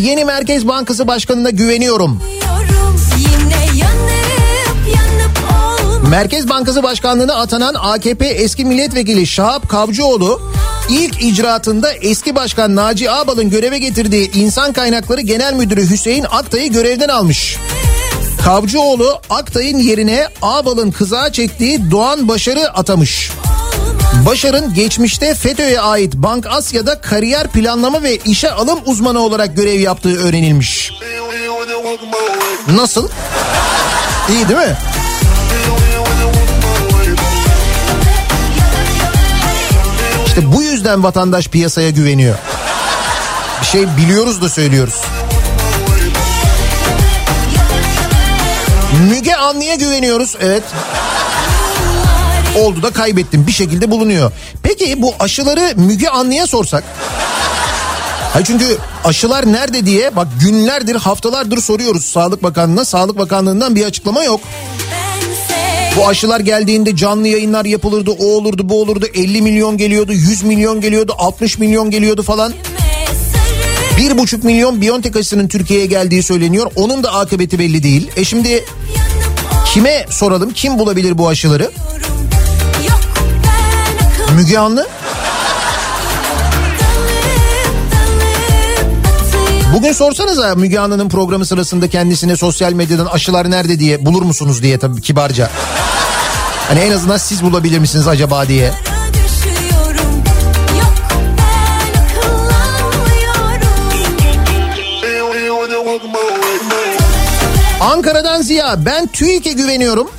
yeni Merkez Bankası Başkanı'na güveniyorum. Merkez Bankası Başkanlığı'na atanan AKP eski milletvekili Şahap Kavcıoğlu ilk icraatında eski başkan Naci Ağbal'ın göreve getirdiği İnsan Kaynakları Genel Müdürü Hüseyin Aktay'ı görevden almış. Kavcıoğlu Aktay'ın yerine Ağbal'ın kızağa çektiği Doğan Başar'ı atamış. Başar'ın geçmişte FETÖ'ye ait Bank Asya'da kariyer planlama ve işe alım uzmanı olarak görev yaptığı öğrenilmiş. Nasıl? İyi değil mi? İşte bu yüzden vatandaş piyasaya güveniyor. Bir şey biliyoruz da söylüyoruz. Müge Anlı'ya güveniyoruz. Evet. Oldu da kaybettim. Bir şekilde bulunuyor. Peki bu aşıları Müge Anlı'ya sorsak? Hayır çünkü aşılar nerede diye bak günlerdir haftalardır soruyoruz Sağlık Bakanlığı'na. Sağlık Bakanlığı'ndan bir açıklama yok. Bu aşılar geldiğinde canlı yayınlar yapılırdı, o olurdu, bu olurdu. 50 milyon geliyordu, 100 milyon geliyordu, 60 milyon geliyordu falan. Bir buçuk milyon Biontech aşısının Türkiye'ye geldiği söyleniyor. Onun da akıbeti belli değil. E şimdi kime soralım? Kim bulabilir bu aşıları? Müge Anlı? Bugün sorsanıza Müge Anlı'nın programı sırasında kendisine sosyal medyadan aşılar nerede diye bulur musunuz diye tabii kibarca. Hani en azından siz bulabilir misiniz acaba diye. Ankara'dan Ziya ben TÜİK'e güveniyorum.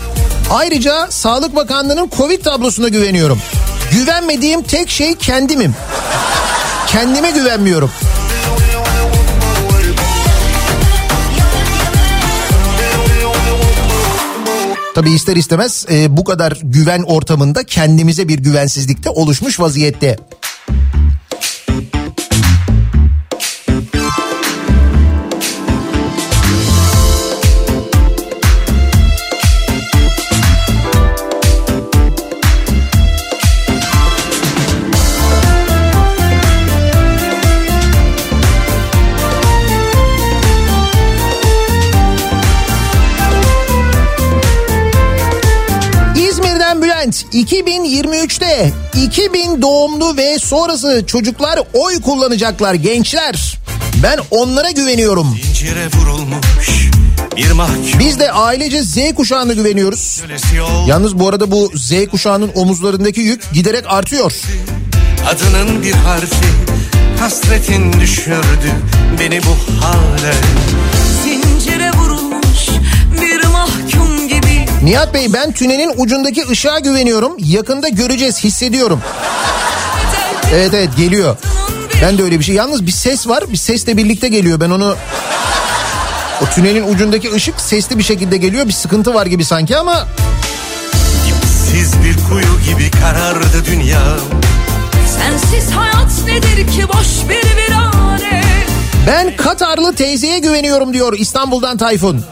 Ayrıca Sağlık Bakanlığı'nın Covid tablosuna güveniyorum. Güvenmediğim tek şey kendimim. Kendime güvenmiyorum. Tabii ister istemez e, bu kadar güven ortamında kendimize bir güvensizlik de oluşmuş vaziyette. 2000 doğumlu ve sonrası çocuklar oy kullanacaklar gençler. Ben onlara güveniyorum. Biz de ailece Z kuşağına güveniyoruz. Yalnız bu arada bu Z kuşağının omuzlarındaki yük giderek artıyor. Adının bir harfi hasretin düşürdü beni bu hale. Nihat Bey ben tünelin ucundaki ışığa güveniyorum. Yakında göreceğiz hissediyorum. Evet evet geliyor. Ben de öyle bir şey. Yalnız bir ses var. Bir sesle birlikte geliyor. Ben onu o tünelin ucundaki ışık sesli bir şekilde geliyor. Bir sıkıntı var gibi sanki ama Siz bir kuyu gibi karardı dünya. Sensiz hayat nedir ki boş bir virane ben Katarlı teyzeye güveniyorum diyor İstanbul'dan Tayfun.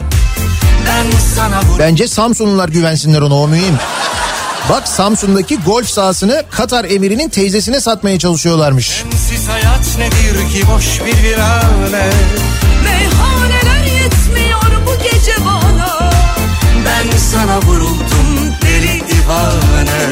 Bence Samsunlular güvensinler ona o mühim. Bak Samsun'daki golf sahasını Katar emirinin teyzesine satmaya çalışıyorlarmış. Siz hayat nedir ki boş bir virane. Meyhaneler yetmiyor bu gece bana Ben sana vuruldum deli divane.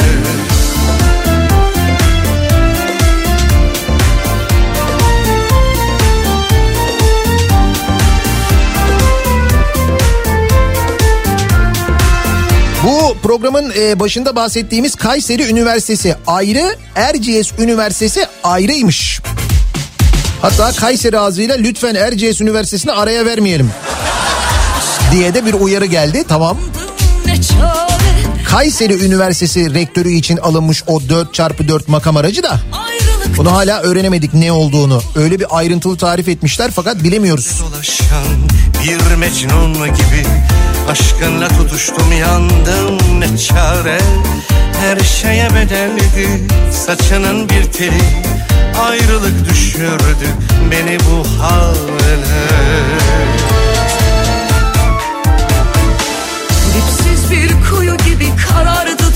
Programın e, başında bahsettiğimiz Kayseri Üniversitesi ayrı, Erciyes Üniversitesi ayrıymış. Hatta Kayseri ağzıyla lütfen Erciyes Üniversitesi'ni araya vermeyelim. Diye de bir uyarı geldi. Tamam. Kayseri Üniversitesi rektörü için alınmış o 4x4 makam aracı da ayrılık bunu hala öğrenemedik ne olduğunu. Öyle bir ayrıntılı tarif etmişler fakat bilemiyoruz. Dolaşan bir mecnun gibi Aşkınla tutuştum yandım ne çare Her şeye bedeldi saçının bir teli Ayrılık düşürdü beni bu hale Dipsiz bir kuyu gibi karardı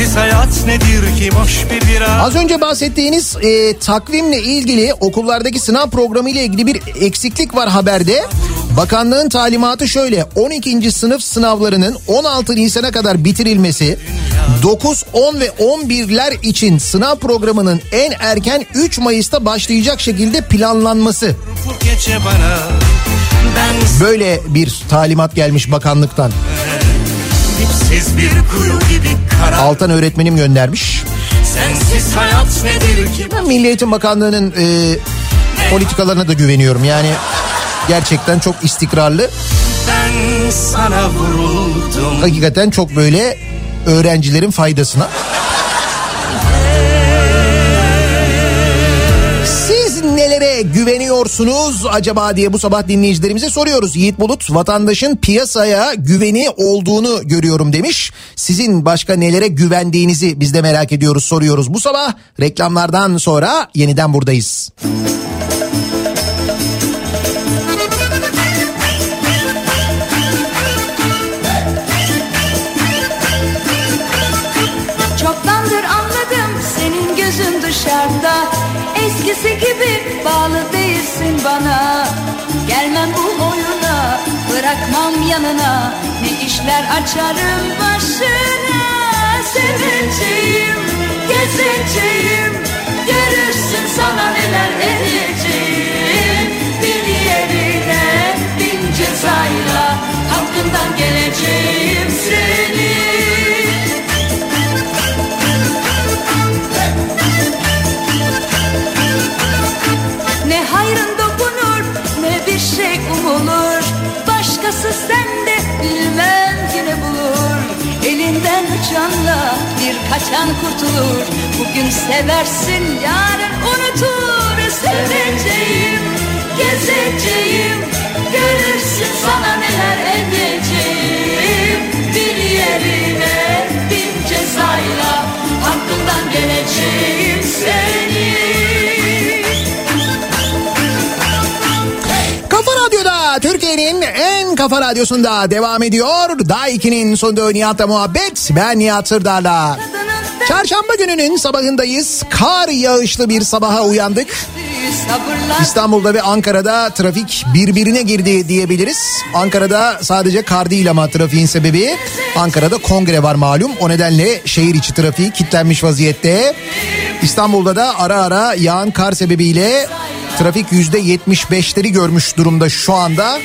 Sensiz hayat nedir ki boş bir bira Az önce bahsettiğiniz e, takvimle ilgili okullardaki sınav programı ile ilgili bir eksiklik var haberde. Bakanlığın talimatı şöyle 12. sınıf sınavlarının 16 Nisan'a kadar bitirilmesi 9, 10 ve 11'ler için sınav programının en erken 3 Mayıs'ta başlayacak şekilde planlanması. Böyle bir talimat gelmiş bakanlıktan. Dipsiz bir kuyu gibi kara Altan öğretmenim göndermiş. Sensiz hayat nedir ki Ben Milli Eğitim Bakanlığı'nın e, politikalarına da güveniyorum. Yani Gerçekten çok istikrarlı. Ben sana vuruldum Hakikaten çok böyle öğrencilerin faydasına. Güveniyorsunuz acaba diye bu sabah dinleyicilerimize soruyoruz. Yiğit Bulut vatandaşın piyasaya güveni olduğunu görüyorum demiş. Sizin başka nelere güvendiğinizi biz de merak ediyoruz soruyoruz. Bu sabah reklamlardan sonra yeniden buradayız. Çoktandır anladım senin gözün dışarıda Eskisi gibi bana. Gelmem bu oyuna bırakmam yanına. Ne işler açarım başına. Seveceğim, gezeceğim Görürsün sana neler edeceğim. Bir yerine bin cezayla Hakkından geleceğim seni Uçanla bir kaçan kurtulur. Bugün seversin yarın unutur. Seveceğim, gezeceğim. Görürsün sana neler edeceğim. Bir yerine bin cezayla Hakkından geleceğim seni. Kafa Radyo'da Türkiye'nin en kafa radyosunda devam ediyor. Daha 2'nin sonunda Nihat'la muhabbet. Ben Nihat Sırdar'la. Çarşamba gününün sabahındayız. Kar yağışlı bir sabaha uyandık. İstanbul'da ve Ankara'da trafik birbirine girdi diyebiliriz. Ankara'da sadece kar değil ama trafiğin sebebi Ankara'da kongre var malum. O nedenle şehir içi trafiği kilitlenmiş vaziyette. İstanbul'da da ara ara yağan kar sebebiyle trafik yüzde 75'leri görmüş durumda şu anda.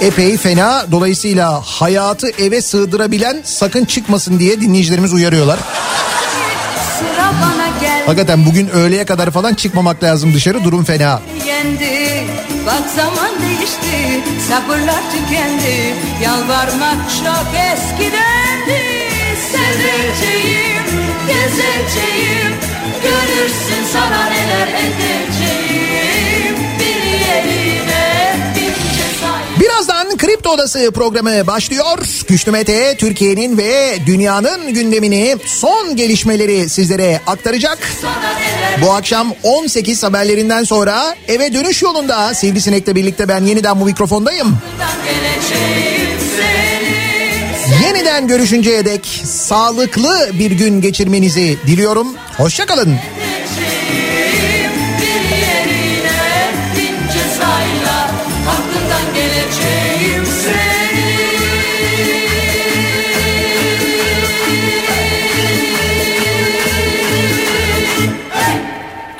Epey fena. Dolayısıyla hayatı eve sığdırabilen sakın çıkmasın diye dinleyicilerimiz uyarıyorlar. Hakikaten bugün öğleye kadar falan çıkmamak lazım dışarı. Durum fena. yendi Bak zaman değişti sabırlar tükendi Yalvarmak çok eskidendi Seveceğim, gezeceğim Görürsün sana neler edeceğim Kripto Odası programı başlıyor. Güçlü Mete Türkiye'nin ve dünyanın gündemini son gelişmeleri sizlere aktaracak. Bu akşam 18 haberlerinden sonra eve dönüş yolunda Sivrisinek'le birlikte ben yeniden bu mikrofondayım. Yeniden görüşünceye dek sağlıklı bir gün geçirmenizi diliyorum. Hoşçakalın. Seveceğim,